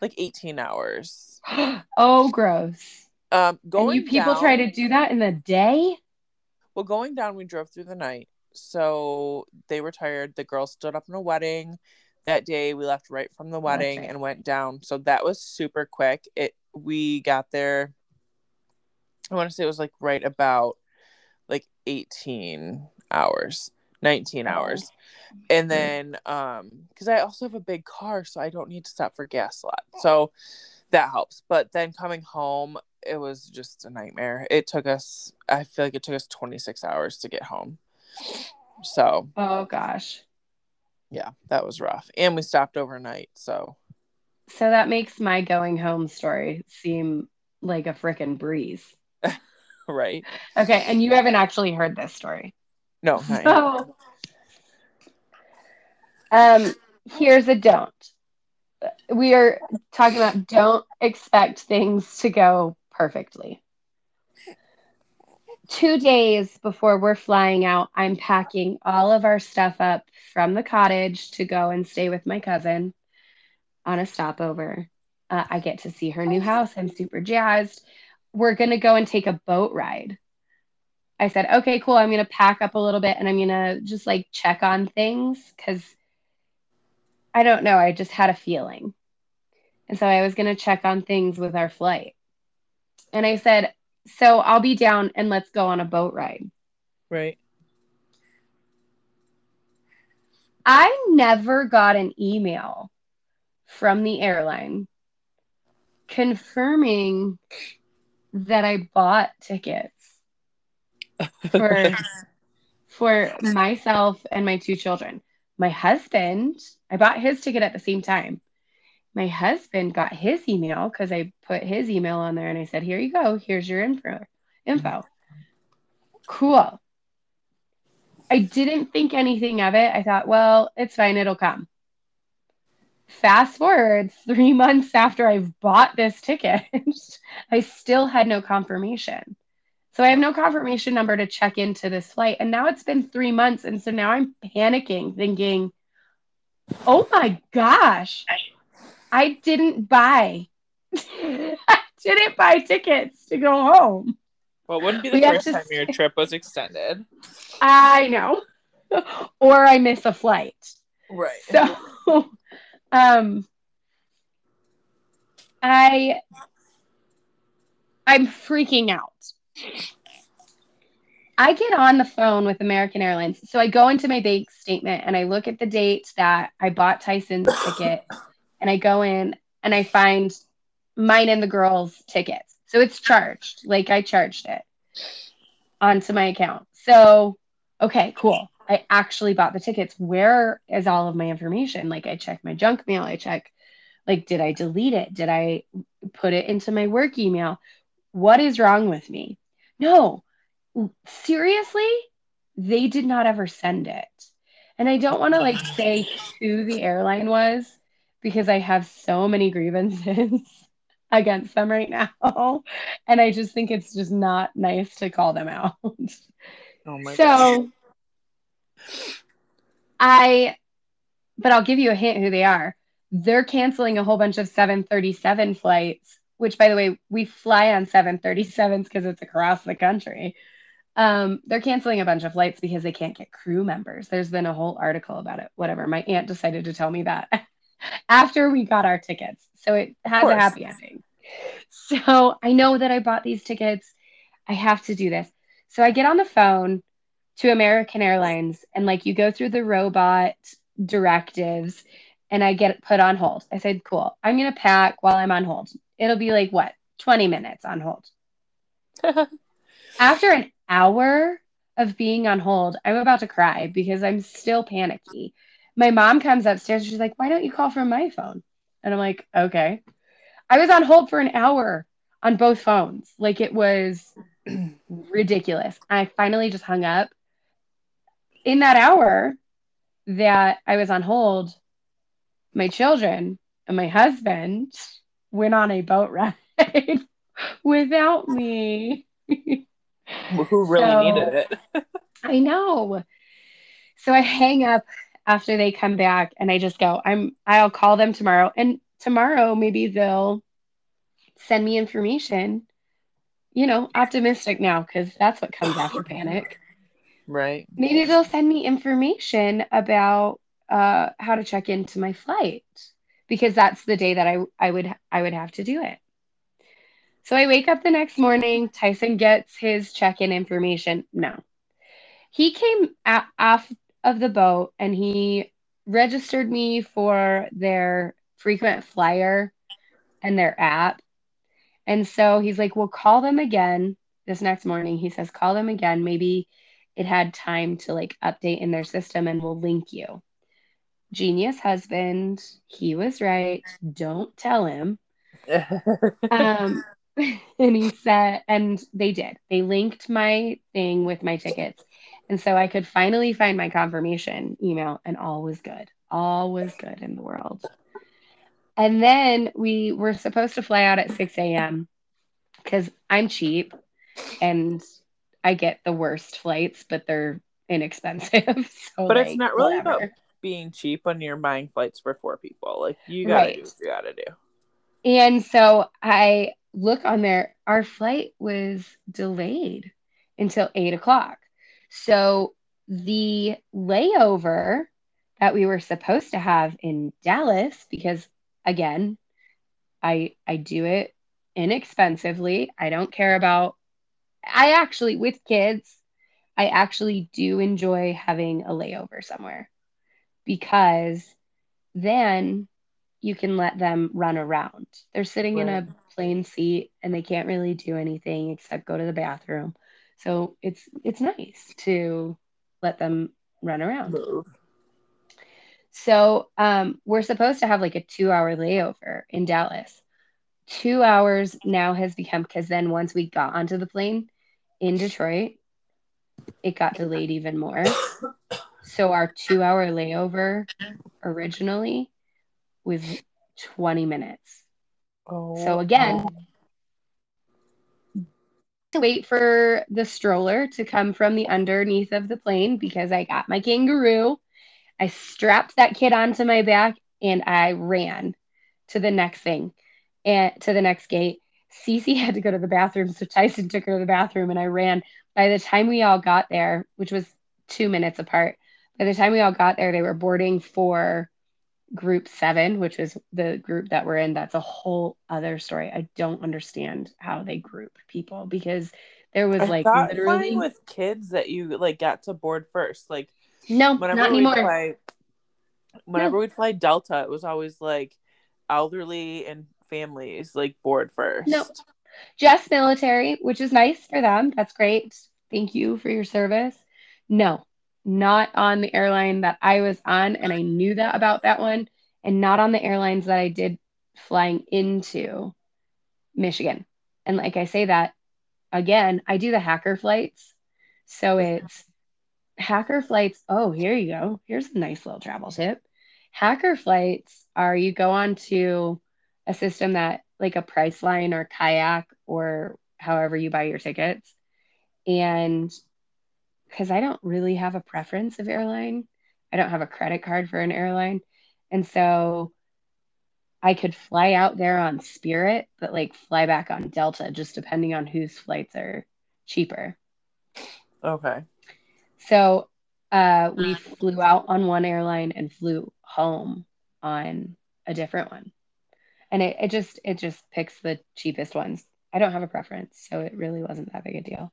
S1: Like 18 hours.
S2: Oh, gross.
S1: um
S2: And
S1: going
S2: you people
S1: down,
S2: try to do that in the day?
S1: well going down we drove through the night. So they were tired. The girls stood up in a wedding. That day we left right from the wedding
S2: right.
S1: and went down. So that was super quick. It we got there i want to say it was like right about like 18 hours 19
S2: Oh.
S1: hours and then um because i also have a big car so i don't need to stop for gas a lot so that helps but then coming home it was just a nightmare it took us i feel like it took us 26 hours to get home so
S2: Oh gosh.
S1: yeah that was rough and we stopped overnight so
S2: So that makes my going home story seem like a frickin' breeze.
S1: right
S2: Okay, and you haven't actually heard this story.
S1: No
S2: um, here's a don't. We are talking about don't expect things to go perfectly. Two days before we're flying out, I'm packing all of our stuff up from the cottage to go and stay with my cousin. on a stopover. Uh, I get to see her new house. I'm super jazzed. We're going to go and take a boat ride. I said, okay, cool. I'm going to pack up a little bit and I'm going to just like check on things because I don't know. I just had a feeling. And so I was going to check on things with our flight. And I said, so I'll be down and let's go on a boat ride.
S1: Right.
S2: I never got an email from the airline confirming that I bought tickets for for myself and my two children. My husband, I bought his ticket at the same time. My husband got his email because I put his email on there and I said, "Here you go. Here's your info." Info. Cool. I didn't think anything of it. I thought, well, it's fine, it'll come. Fast forward three months after I've bought this ticket, I still had no confirmation. So I have no confirmation number to check into this flight. And now it's been three months. And so now I'm panicking, thinking, oh my gosh, I didn't buy. I didn't buy tickets to go home.
S1: Well, wouldn't be the we first time your trip was extended.
S2: I know. or I miss a flight.
S1: Right.
S2: So um I I'm freaking out. I get on the phone with American Airlines. So I go into my bank statement and I look at the date that I bought Tyson's ticket and I go in and I find mine and the girls' tickets. So it's charged, like I charged it onto my account. So, okay, cool. I actually bought the tickets. Where is all of my information? Like I check my junk mail, I check like did I delete it? Did I put it into my work email? What is wrong with me? No. Seriously? They did not ever send it. And I don't want to like say who the airline was because I have so many grievances against them right now. And I just think it's just not nice to call them out.
S1: Oh my
S2: so gosh. I, but I'll give you a hint who they are. They're canceling a whole bunch of 737 flights, which, by the way, we fly on 737s because it's across the country. Um, they're canceling a bunch of flights because they can't get crew members. There's been a whole article about it. Whatever. My aunt decided to tell me that after we got our tickets. So it has a happy ending. So I know that I bought these tickets. I have to do this. So I get on the phone to American Airlines and like you go through the robot directives and I get put on hold. I said, cool. I'm going to pack while I'm on hold. It'll be like what? 20 minutes on hold. After an hour of being on hold, I'm about to cry because I'm still panicky. My mom comes upstairs. She's like, why don't you call from my phone? And I'm like, okay. I was on hold for an hour on both phones. Like it was ridiculous. I finally just hung up in that hour that I was on hold, my children and my husband went on a boat ride without me.
S1: Who really so, needed it?
S2: I know. So I hang up after they come back and I just go, I'm I'll call them tomorrow. And tomorrow maybe they'll send me information. You know, optimistic now because that's what comes after panic.
S1: Right.
S2: Maybe they'll send me information about uh, how to check into my flight because that's the day that I, I would I would have to do it. So I wake up the next morning. Tyson gets his check-in information. No, he came off of the boat and he registered me for their frequent flyer and their app. And so he's like, "We'll call them again this next morning." He says, "Call them again. Maybe it had time to like update in their system and we'll link you. Genius husband, he was right. Don't tell him. um, and he said, and they did. They linked my thing with my tickets. And so I could finally find my confirmation email, and all was good. All was good in the world. And then we were supposed to fly out at 6 a.m. because I'm cheap and I get the worst flights, but they're inexpensive.
S1: so but like, it's not really whatever. about being cheap when you're buying flights for four people. Like you gotta
S2: Right.
S1: do what you gotta do.
S2: And so I look on there, our flight was delayed until eight o'clock. So the layover that we were supposed to have in Dallas, because again, I I do it inexpensively. I don't care about I actually with kids, I actually do enjoy having a layover somewhere because then you can let them run around. They're sitting in a
S1: Right.
S2: plane seat and they can't really do anything except go to the bathroom. So it's it's nice to let them run around.
S1: Move.
S2: So um, we're supposed to have like a two hour layover in Dallas. Two hours now has become because then once we got onto the plane in Detroit, it got delayed even more. So our two hour layover originally was 20 minutes.
S1: Oh,
S2: So again-. To wait for the stroller to come from the underneath of the plane because I got my kangaroo. I strapped that kid onto my back and I ran to the next thing and to the next gate. Cece had to go to the bathroom, so Tyson took her to the bathroom and I ran. By the time we all got there, which was two minutes apart, by the time we all got there, they were boarding for group seven, which was the group that we're in. That's a whole other story. I don't understand how they group people because there was
S1: I
S2: like literally
S1: with kids that you like got to board first. Like
S2: no,
S1: whenever
S2: not
S1: we
S2: anymore.
S1: fly, whenever we'd fly Delta, it was always like elderly and families like board first.
S2: No. Just military, which is nice for them. That's great. Thank you for your service. No, not on the airline that I was on, and I knew that about that one, and not on the airlines that I did flying into Michigan. And like I say that again, I do the hacker flights. So it's hacker flights. Oh, here you go. Here's a nice little travel tip. Hacker flights are you go on to a system that like a Priceline or Kayak or however you buy your tickets. And because I don't really have a preference of airline, I don't have a credit card for an airline. And so I could fly out there on Spirit, but like fly back on Delta, just depending on whose flights are cheaper.
S1: Okay.
S2: So uh, we flew out on one airline and flew home on a different one. And it, it just it just picks the cheapest ones. I don't have a preference, so it really wasn't that big a deal.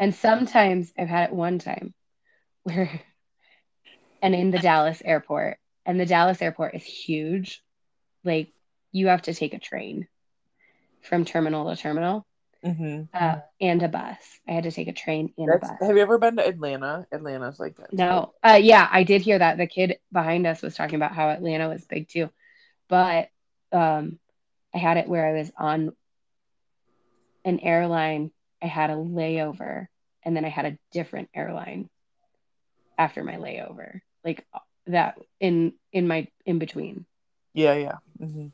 S2: And sometimes I've had it one time where and in the Dallas airport, and the Dallas airport is huge. Like you have to take a train from terminal to terminal
S1: hmm
S2: uh, and a bus. I had to take a train and
S1: That's,
S2: a bus.
S1: have you ever been to Atlanta? Atlanta's like that.
S2: No. Uh yeah, I did hear that. The kid behind us was talking about how Atlanta was big too. But um I had it where I was on an airline. I had a layover and then I had a different airline after my layover. Like that in in my in between.
S1: Yeah, yeah. hmm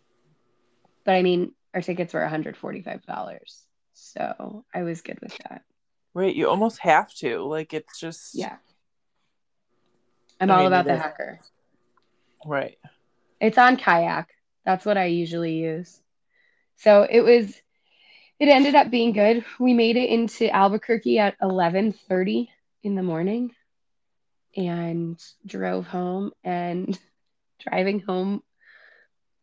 S2: But I mean, our tickets were $145. So I was good with that.
S1: Right. You almost have to. Like it's just
S2: Yeah. I'm
S1: I
S2: all
S1: mean,
S2: about the hacker.
S1: Right.
S2: It's on kayak. That's what I usually use. So it was it ended up being good. We made it into Albuquerque at 11:30 in the morning and drove home and driving home.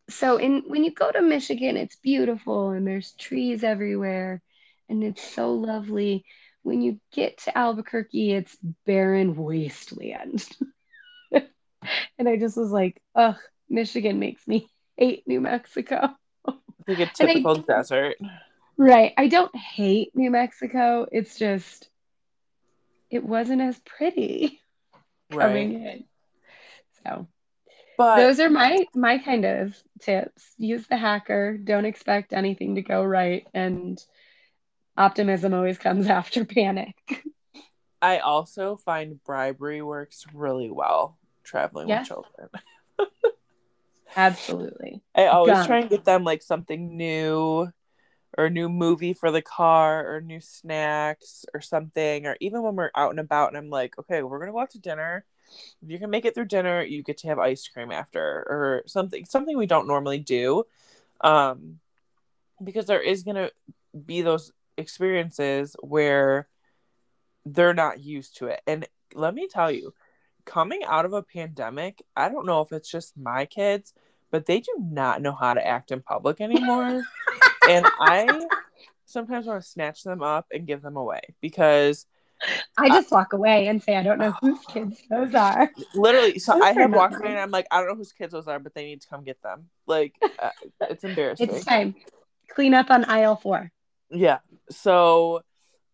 S2: So in when you go to Michigan, it's beautiful and there's trees everywhere and it's so lovely. When you get to Albuquerque, it's barren wasteland. and I just was like, ugh, Michigan makes me hate New Mexico.
S1: It's like a
S2: And I-
S1: typical desert.
S2: Right. I don't hate New Mexico. It's just it wasn't as pretty coming
S1: Right.
S2: in. So
S1: But
S2: those are my my kind of tips. Use the hacker. Don't expect anything to go right. And optimism always comes after panic.
S1: I also find bribery works really well traveling
S2: Yes.
S1: with children.
S2: Absolutely.
S1: I always try and get them like something new or a new movie for the car or new snacks or something or even when we're out and about and I'm like, okay, we're gonna go out to dinner. if you can make it through dinner, you get to have ice cream after or something something we don't normally do. Um because there is to be those experiences where they're not used to it. And let me tell you, coming out of a pandemic, I don't know if it's just my kids, but they do not know how to act in public anymore. and I sometimes want to snatch them up and give them away because
S2: I just walk away and say, I don't know whose kids those are.
S1: Literally, so those I have walked away and I'm like, I don't know whose kids those are, but they need to come get them. Like, uh, it's embarrassing.
S2: It's time. Clean up on aisle four.
S1: Yeah. So,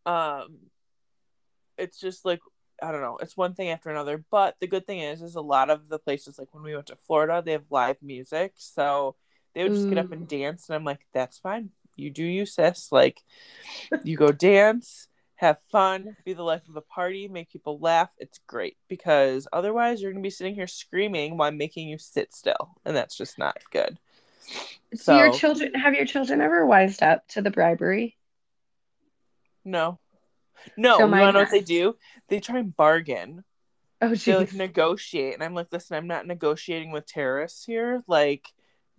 S1: um, it's just like I don't know, it's one thing after another. But the good thing is, is a lot of the places, like when we went to Florida, they have live music, so they would just mm. get up and dance, and I'm like, that's fine. You do you, sis. Like, you go dance, have fun, be the life of the party, make people laugh. It's great because otherwise, you're gonna be sitting here screaming while I'm making you sit still, and that's just not good.
S2: So, your children have your children ever wised up to the bribery?
S1: No. No, so you want to know what they do? They try and bargain. Oh, geez. They like negotiate, and I'm like, listen, I'm not negotiating with terrorists here. Like,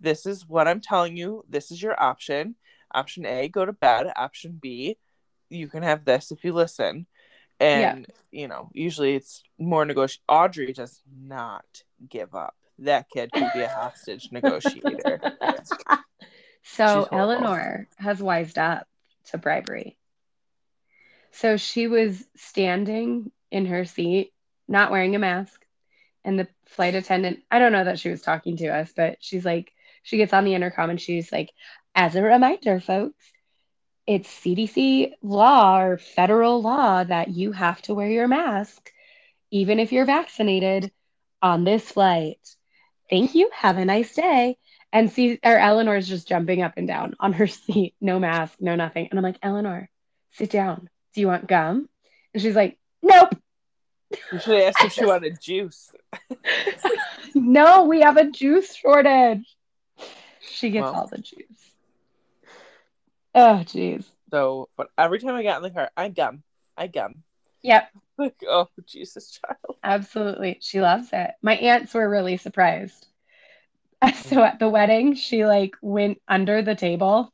S1: this is what I'm telling you. This is your option. Option A, go to bed. Option B, you can have this if you listen. And yeah. you know, usually it's more negotiate. Audrey does not give up. That kid could be a hostage negotiator.
S2: so Eleanor has wised up to bribery. So she was standing in her seat, not wearing a mask. And the flight attendant, I don't know that she was talking to us, but she's like, she gets on the intercom and she's like, as a reminder, folks, it's CDC law or federal law that you have to wear your mask, even if you're vaccinated on this flight. Thank you. Have a nice day. And see, or Eleanor's just jumping up and down on her seat, no mask, no nothing. And I'm like, Eleanor, sit down. Do you want gum? And she's like, Nope.
S1: You should have asked if she wanted juice.
S2: no, we have a juice shortage. She gets well, all the juice. Oh, jeez.
S1: So, but every time I got in the car, I gum. I gum.
S2: Yep.
S1: Like, oh, Jesus, child.
S2: Absolutely. She loves it. My aunts were really surprised. So at the wedding, she like went under the table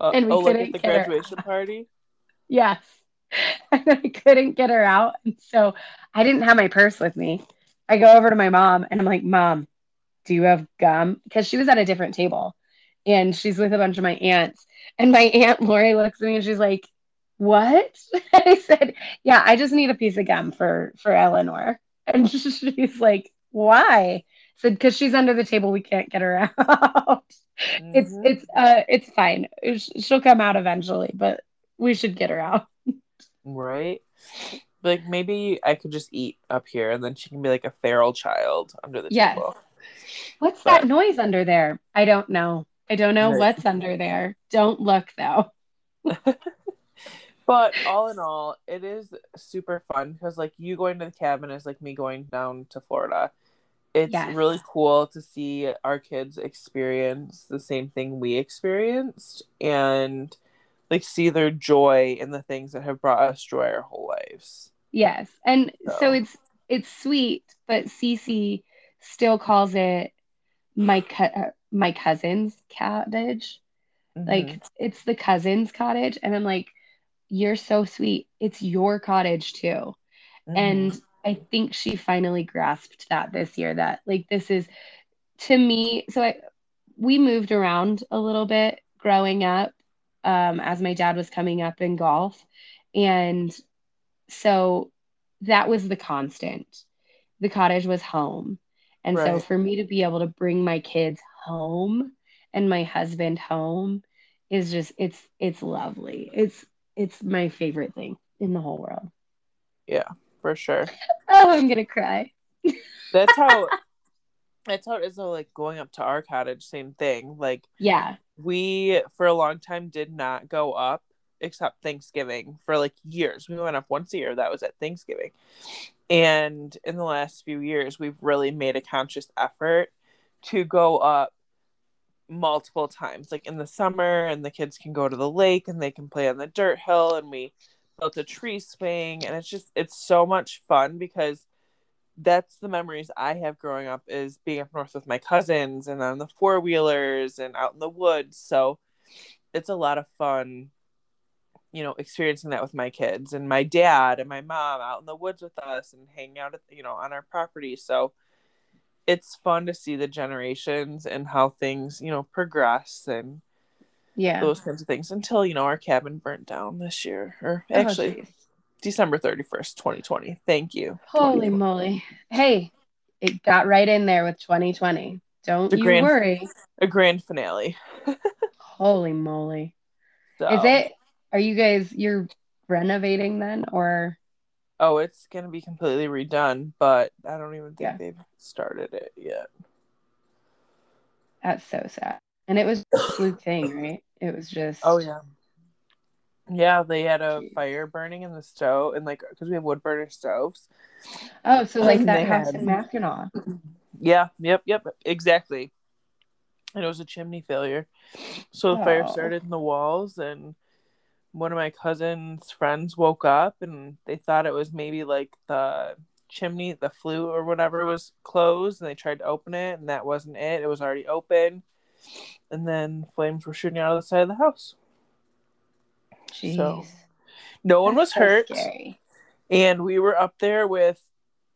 S1: uh, and we oh, couldn't like at the graduation party?
S2: Yes. and I couldn't get her out. And so I didn't have my purse with me. I go over to my mom and I'm like, Mom, do you have gum? Because she was at a different table and she's with a bunch of my aunts. And my aunt Lori looks at me and she's like, What? I said, Yeah, I just need a piece of gum for for Eleanor. And she's like, Why? I said, because she's under the table, we can't get her out. Mm-hmm. It's it's uh it's fine. She'll come out eventually, but we should get her out.
S1: Right? Like maybe I could just eat up here and then she can be like a feral child under the yes. table.
S2: What's but... that noise under there? I don't know. I don't know right. what's under there. Don't look though.
S1: but all in all, it is super fun because like you going to the cabin is like me going down to Florida. It's yes. really cool to see our kids experience the same thing we experienced and like see their joy in the things that have brought us joy our whole lives.
S2: Yes. And so, so it's it's sweet, but Cece still calls it my co- uh, my cousin's cottage. Mm-hmm. Like it's the cousin's cottage and I'm like you're so sweet. It's your cottage too. Mm-hmm. And I think she finally grasped that this year that like this is to me so I we moved around a little bit growing up um, as my dad was coming up in golf. And so that was the constant. The cottage was home. And right. so for me to be able to bring my kids home and my husband home is just it's it's lovely. It's it's my favorite thing in the whole world.
S1: Yeah, for sure.
S2: oh, I'm gonna cry.
S1: That's how that's how it is though, like going up to our cottage, same thing. Like
S2: yeah,
S1: we for a long time did not go up except Thanksgiving for like years. We went up once a year. That was at Thanksgiving. And in the last few years, we've really made a conscious effort to go up multiple times. Like in the summer, and the kids can go to the lake and they can play on the dirt hill. And we built a tree swing. And it's just, it's so much fun because that's the memories I have growing up is being up north with my cousins and on the four wheelers and out in the woods. So it's a lot of fun, you know, experiencing that with my kids and my dad and my mom out in the woods with us and hanging out at, you know, on our property. So it's fun to see the generations and how things, you know, progress and
S2: yeah,
S1: those kinds of things until, you know, our cabin burnt down this year or oh, actually oh, December 31st, 2020. Thank you.
S2: Holy moly. Hey, it got right in there with 2020. Don't the you grand, worry.
S1: A grand finale.
S2: Holy moly. So, Is it are you guys you're renovating then or
S1: Oh, it's gonna be completely redone, but I don't even think yeah. they've started it yet.
S2: That's so sad. And it was a fluke thing, right? It was just
S1: Oh yeah. Yeah, they had a Jeez. fire burning in the stove, and like because we have wood burner stoves.
S2: Oh, so like that house had... in Mackinac.
S1: Yeah. Yep. Yep. Exactly. And it was a chimney failure, so the oh. fire started in the walls, and one of my cousin's friends woke up, and they thought it was maybe like the chimney, the flue or whatever was closed, and they tried to open it, and that wasn't it. It was already open, and then flames were shooting out of the side of the house. Jeez. So no one was so hurt. Scary. And we were up there with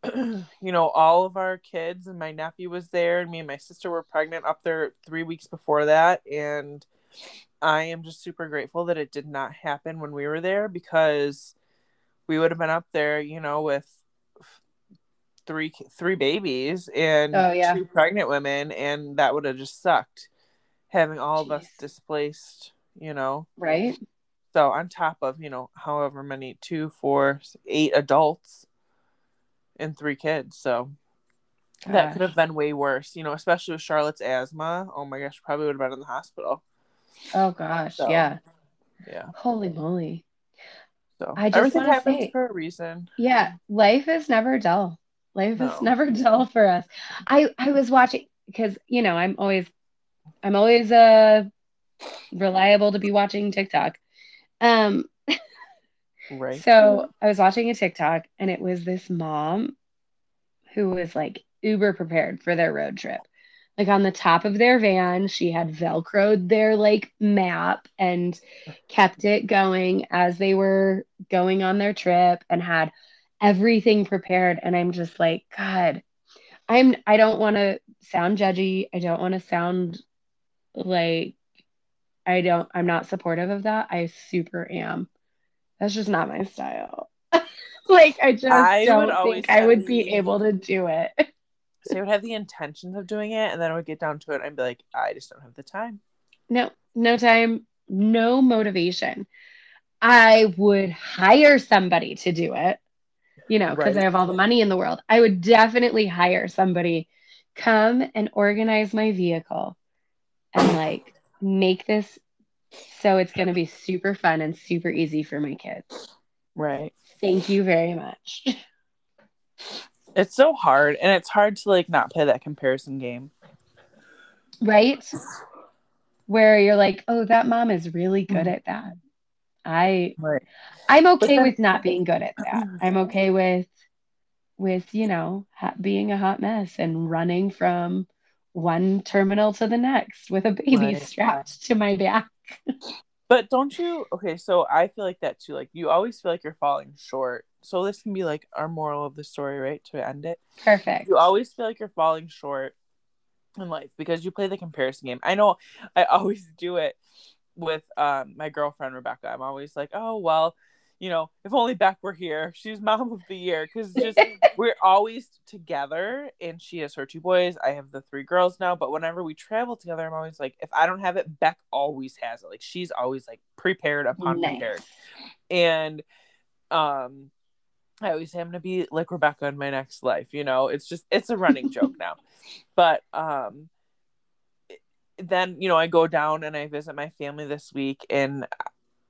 S1: you know, all of our kids and my nephew was there and me and my sister were pregnant up there 3 weeks before that and I am just super grateful that it did not happen when we were there because we would have been up there, you know, with three three babies and oh, yeah. two pregnant women and that would have just sucked having all Jeez. of us displaced, you know.
S2: Right?
S1: So on top of, you know, however many two, four, eight adults and three kids. So gosh. that could have been way worse, you know, especially with Charlotte's asthma. Oh my gosh, probably would have been in the hospital.
S2: Oh gosh, so, yeah.
S1: Yeah.
S2: Holy moly.
S1: So I just everything happens say, for a reason.
S2: Yeah, life is never dull. Life no. is never dull for us. I I was watching because you know I'm always I'm always uh reliable to be watching TikTok. Um,
S1: right.
S2: So I was watching a TikTok and it was this mom who was like uber prepared for their road trip. Like on the top of their van, she had velcroed their like map and kept it going as they were going on their trip and had everything prepared. And I'm just like, God, I'm I don't want to sound judgy. I don't want to sound like I don't, I'm not supportive of that. I super am. That's just not my style. like, I just I don't think I would be able to do it.
S1: so I would have the intentions of doing it, and then I would get down to it and I'd be like, I just don't have the time.
S2: No, no time, no motivation. I would hire somebody to do it, you know, because right. I have all the money in the world. I would definitely hire somebody, come and organize my vehicle and like make this so it's going to be super fun and super easy for my kids.
S1: Right.
S2: Thank you very much.
S1: It's so hard and it's hard to like not play that comparison game.
S2: Right? Where you're like, "Oh, that mom is really good mm-hmm. at that." I right. I'm okay then, with not being good at that. Mm-hmm. I'm okay with with, you know, ha- being a hot mess and running from one terminal to the next with a baby right. strapped to my back.
S1: but don't you? Okay, so I feel like that too. Like you always feel like you're falling short. So this can be like our moral of the story, right? To end it.
S2: Perfect.
S1: You always feel like you're falling short in life because you play the comparison game. I know I always do it with um, my girlfriend Rebecca. I'm always like, oh well, you know, if only Beck were here, she's mom of the year because just we're always together. And she has her two boys. I have the three girls now. But whenever we travel together, I'm always like, if I don't have it, Beck always has it. Like she's always like prepared upon nice. prepared. And um, I always say I'm gonna be like Rebecca in my next life. You know, it's just it's a running joke now. But um, then you know I go down and I visit my family this week and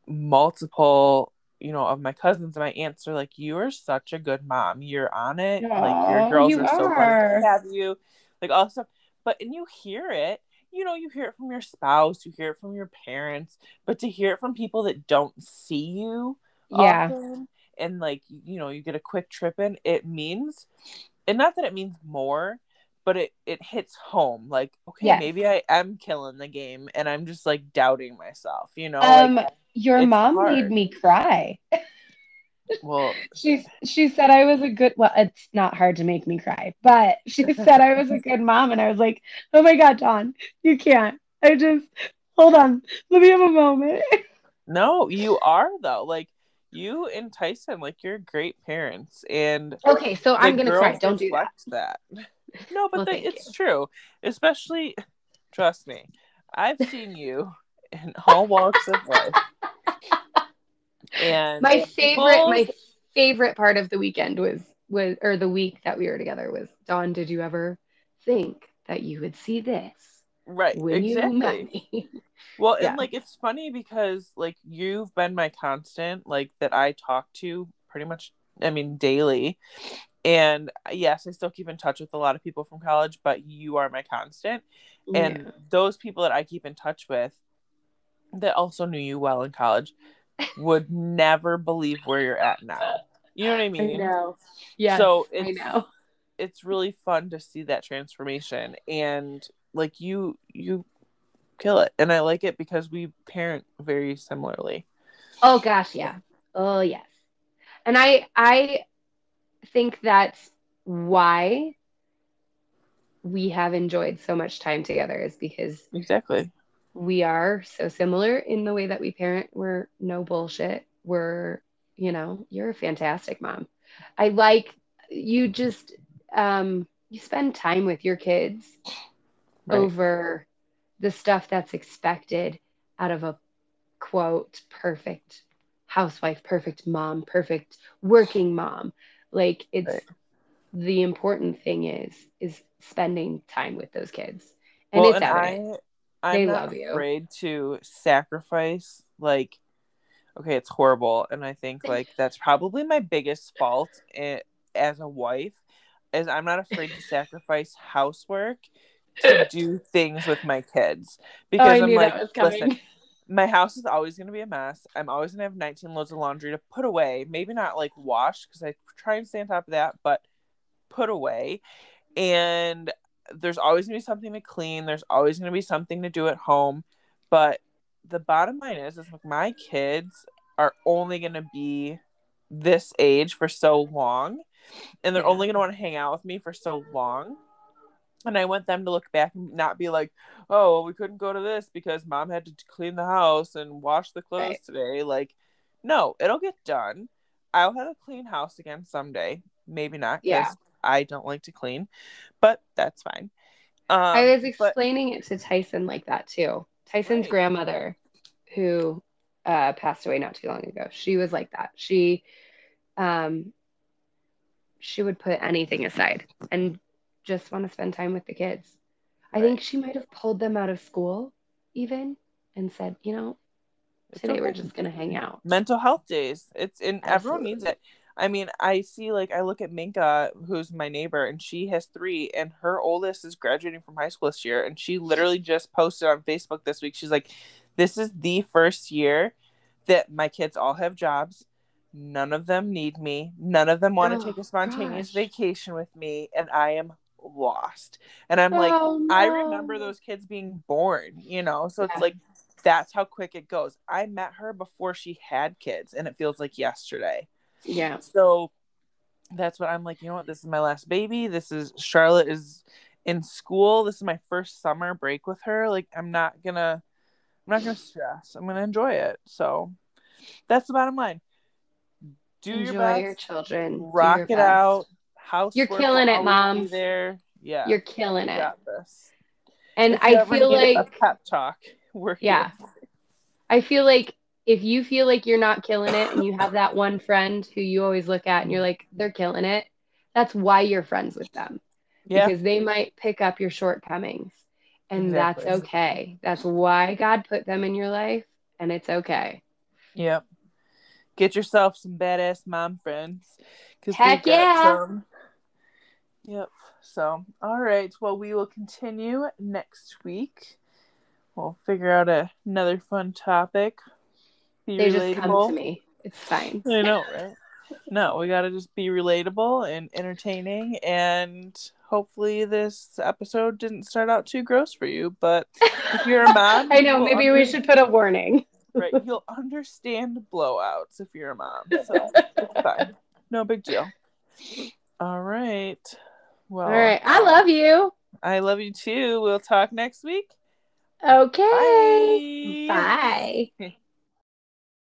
S1: multiple you know, of my cousins and my aunts are like, You are such a good mom. You're on it. Aww, like your girls you are, so blessed to have you. Like all stuff. But and you hear it, you know, you hear it from your spouse, you hear it from your parents, but to hear it from people that don't see you
S2: yeah. Often,
S1: and like you know, you get a quick trip in, it means and not that it means more, but it it hits home. Like, okay,
S2: Yes.
S1: maybe I am killing the game, and I'm just like doubting myself. You know,
S2: Um,
S1: like,
S2: your mom
S1: hard.
S2: made me cry.
S1: well,
S2: She she said I was a good well, it's not hard to make me cry, but she said I was a good mom and I was like, "Oh my god, Dawn, you can't. I just hold on. Let me have a moment."
S1: no, you are though. Like you and Tyson, like you're great parents, and
S2: Okay, so I'm going to cry. Don't do that.
S1: that. No, but
S2: Well,
S1: the, it's
S2: you.
S1: true. Especially, trust me, I've seen you in all walks of life. And
S2: My favorite
S1: people-
S2: my favorite part of the weekend was was or the week that we were together was Dawn, did you ever think that you would see this
S1: right,
S2: when you met
S1: exactly.
S2: me?
S1: Well,
S2: Yeah.
S1: and like it's funny because like you've been my constant, like that I talk to pretty much, I mean, daily. And uh, yes, I still keep in touch with a lot of people from college, but you are my constant. And
S2: Yeah.
S1: those people that I keep in touch with that also knew you well in college would never believe where you're at now. You know what I
S2: I
S1: mean?
S2: know. Yeah.
S1: So
S2: I know.
S1: it's really fun to see that transformation and like you you kill it and i like it because we parent very similarly
S2: Oh gosh, yeah. Oh yes. And I I think that's why we have enjoyed so much time together is because
S1: exactly
S2: we are so similar in the way that we parent. We're no bullshit. We're, you know, you're a fantastic mom. I like you just um you spend time with your kids
S1: right
S2: over the stuff that's expected out of a quote perfect housewife, perfect mom, perfect working mom. Like it's
S1: Right.
S2: the important thing is is spending time with those kids. And
S1: well
S2: it's
S1: and i i'm
S2: They love you.
S1: afraid to sacrifice like okay it's horrible and i think like that's probably my biggest fault eh, as a wife is i'm not afraid to sacrifice housework to do things with my kids
S2: oh,
S1: because
S2: I
S1: i'm like
S2: that was coming.
S1: listen my house is always going to be a mess. I'm always going to have 19 loads of laundry to put away. Maybe not like wash because I try and stay on top of that, but put away. And there's always going to be something to clean. There's always going to be something to do at home. But the bottom line is, is like my kids are only going to be this age for so long. And they're
S2: Yeah.
S1: only going to want to hang out with me for so long. And I want them to look back and not be like, oh, well, we couldn't go to this because mom had to clean the house and wash the clothes
S2: Right.
S1: today. Like, no, it'll get done. I'll have a clean house again someday. Maybe not because
S2: Yeah.
S1: I don't like to clean, but that's fine. Um,
S2: I was
S1: but-
S2: explaining it to Tyson like that too. Tyson's
S1: Right.
S2: grandmother, who uh, passed away not too long ago, she was like that. She, um, she would put anything aside and just want to spend time with the kids. I think she might have pulled them out of school even and said, you know, today we're just gonna hang out.
S1: mental health days. It's and everyone needs it. I mean, I see like I look at Minka, who's my neighbor, and she has three, and her oldest is graduating from high school this year, and she literally just posted on Facebook this week. She's like, "This is the first year that my kids all have jobs. None of them need me. None of them want to
S2: Oh,
S1: take a spontaneous
S2: gosh.
S1: vacation with me, and I am lost." And I'm like,
S2: Oh,
S1: I remember those kids being born, you know, so it's
S2: Yeah.
S1: like that's how quick it goes. I met her before she had kids, and it feels like yesterday.
S2: Yeah.
S1: So that's what I'm like, you know what? This is my last baby. This is Charlotte is in school. This is my first summer break with her. Like, I'm not gonna, I'm not gonna stress. I'm gonna enjoy it. So that's the bottom line. Do
S2: Enjoy
S1: your best.
S2: your children.
S1: Rock
S2: your
S1: it
S2: best.
S1: out. House
S2: You're killing it,
S1: mom. There. Yeah,
S2: You're killing it. And
S1: If
S2: I feel like
S1: a pep talk. We're
S2: Yeah.
S1: here.
S2: I feel like if you feel like you're not killing it and you have that one friend who you always look at and you're like, they're killing it, that's why you're friends with them.
S1: Yeah,
S2: Because they might pick up your shortcomings. And
S1: Exactly.
S2: that's okay. That's why God put them in your life. And it's okay.
S1: Yep. Get yourself some badass mom friends. Cause
S2: Heck yeah.
S1: some. Yep. So, all right. Well, we will continue next week. We'll figure out a, another fun topic. Be
S2: They just come to me. It's fine.
S1: I know, right? no, we got to just be relatable and entertaining. And hopefully, this episode didn't start out too gross for you. But if you're a mom,
S2: I know, maybe under- we should put a warning.
S1: right. You'll understand blowouts if you're a mom. So it's fine. No big deal. All right. Well,
S2: all right. I love you.
S1: I love you too. We'll talk next week.
S2: Okay. Bye. Bye.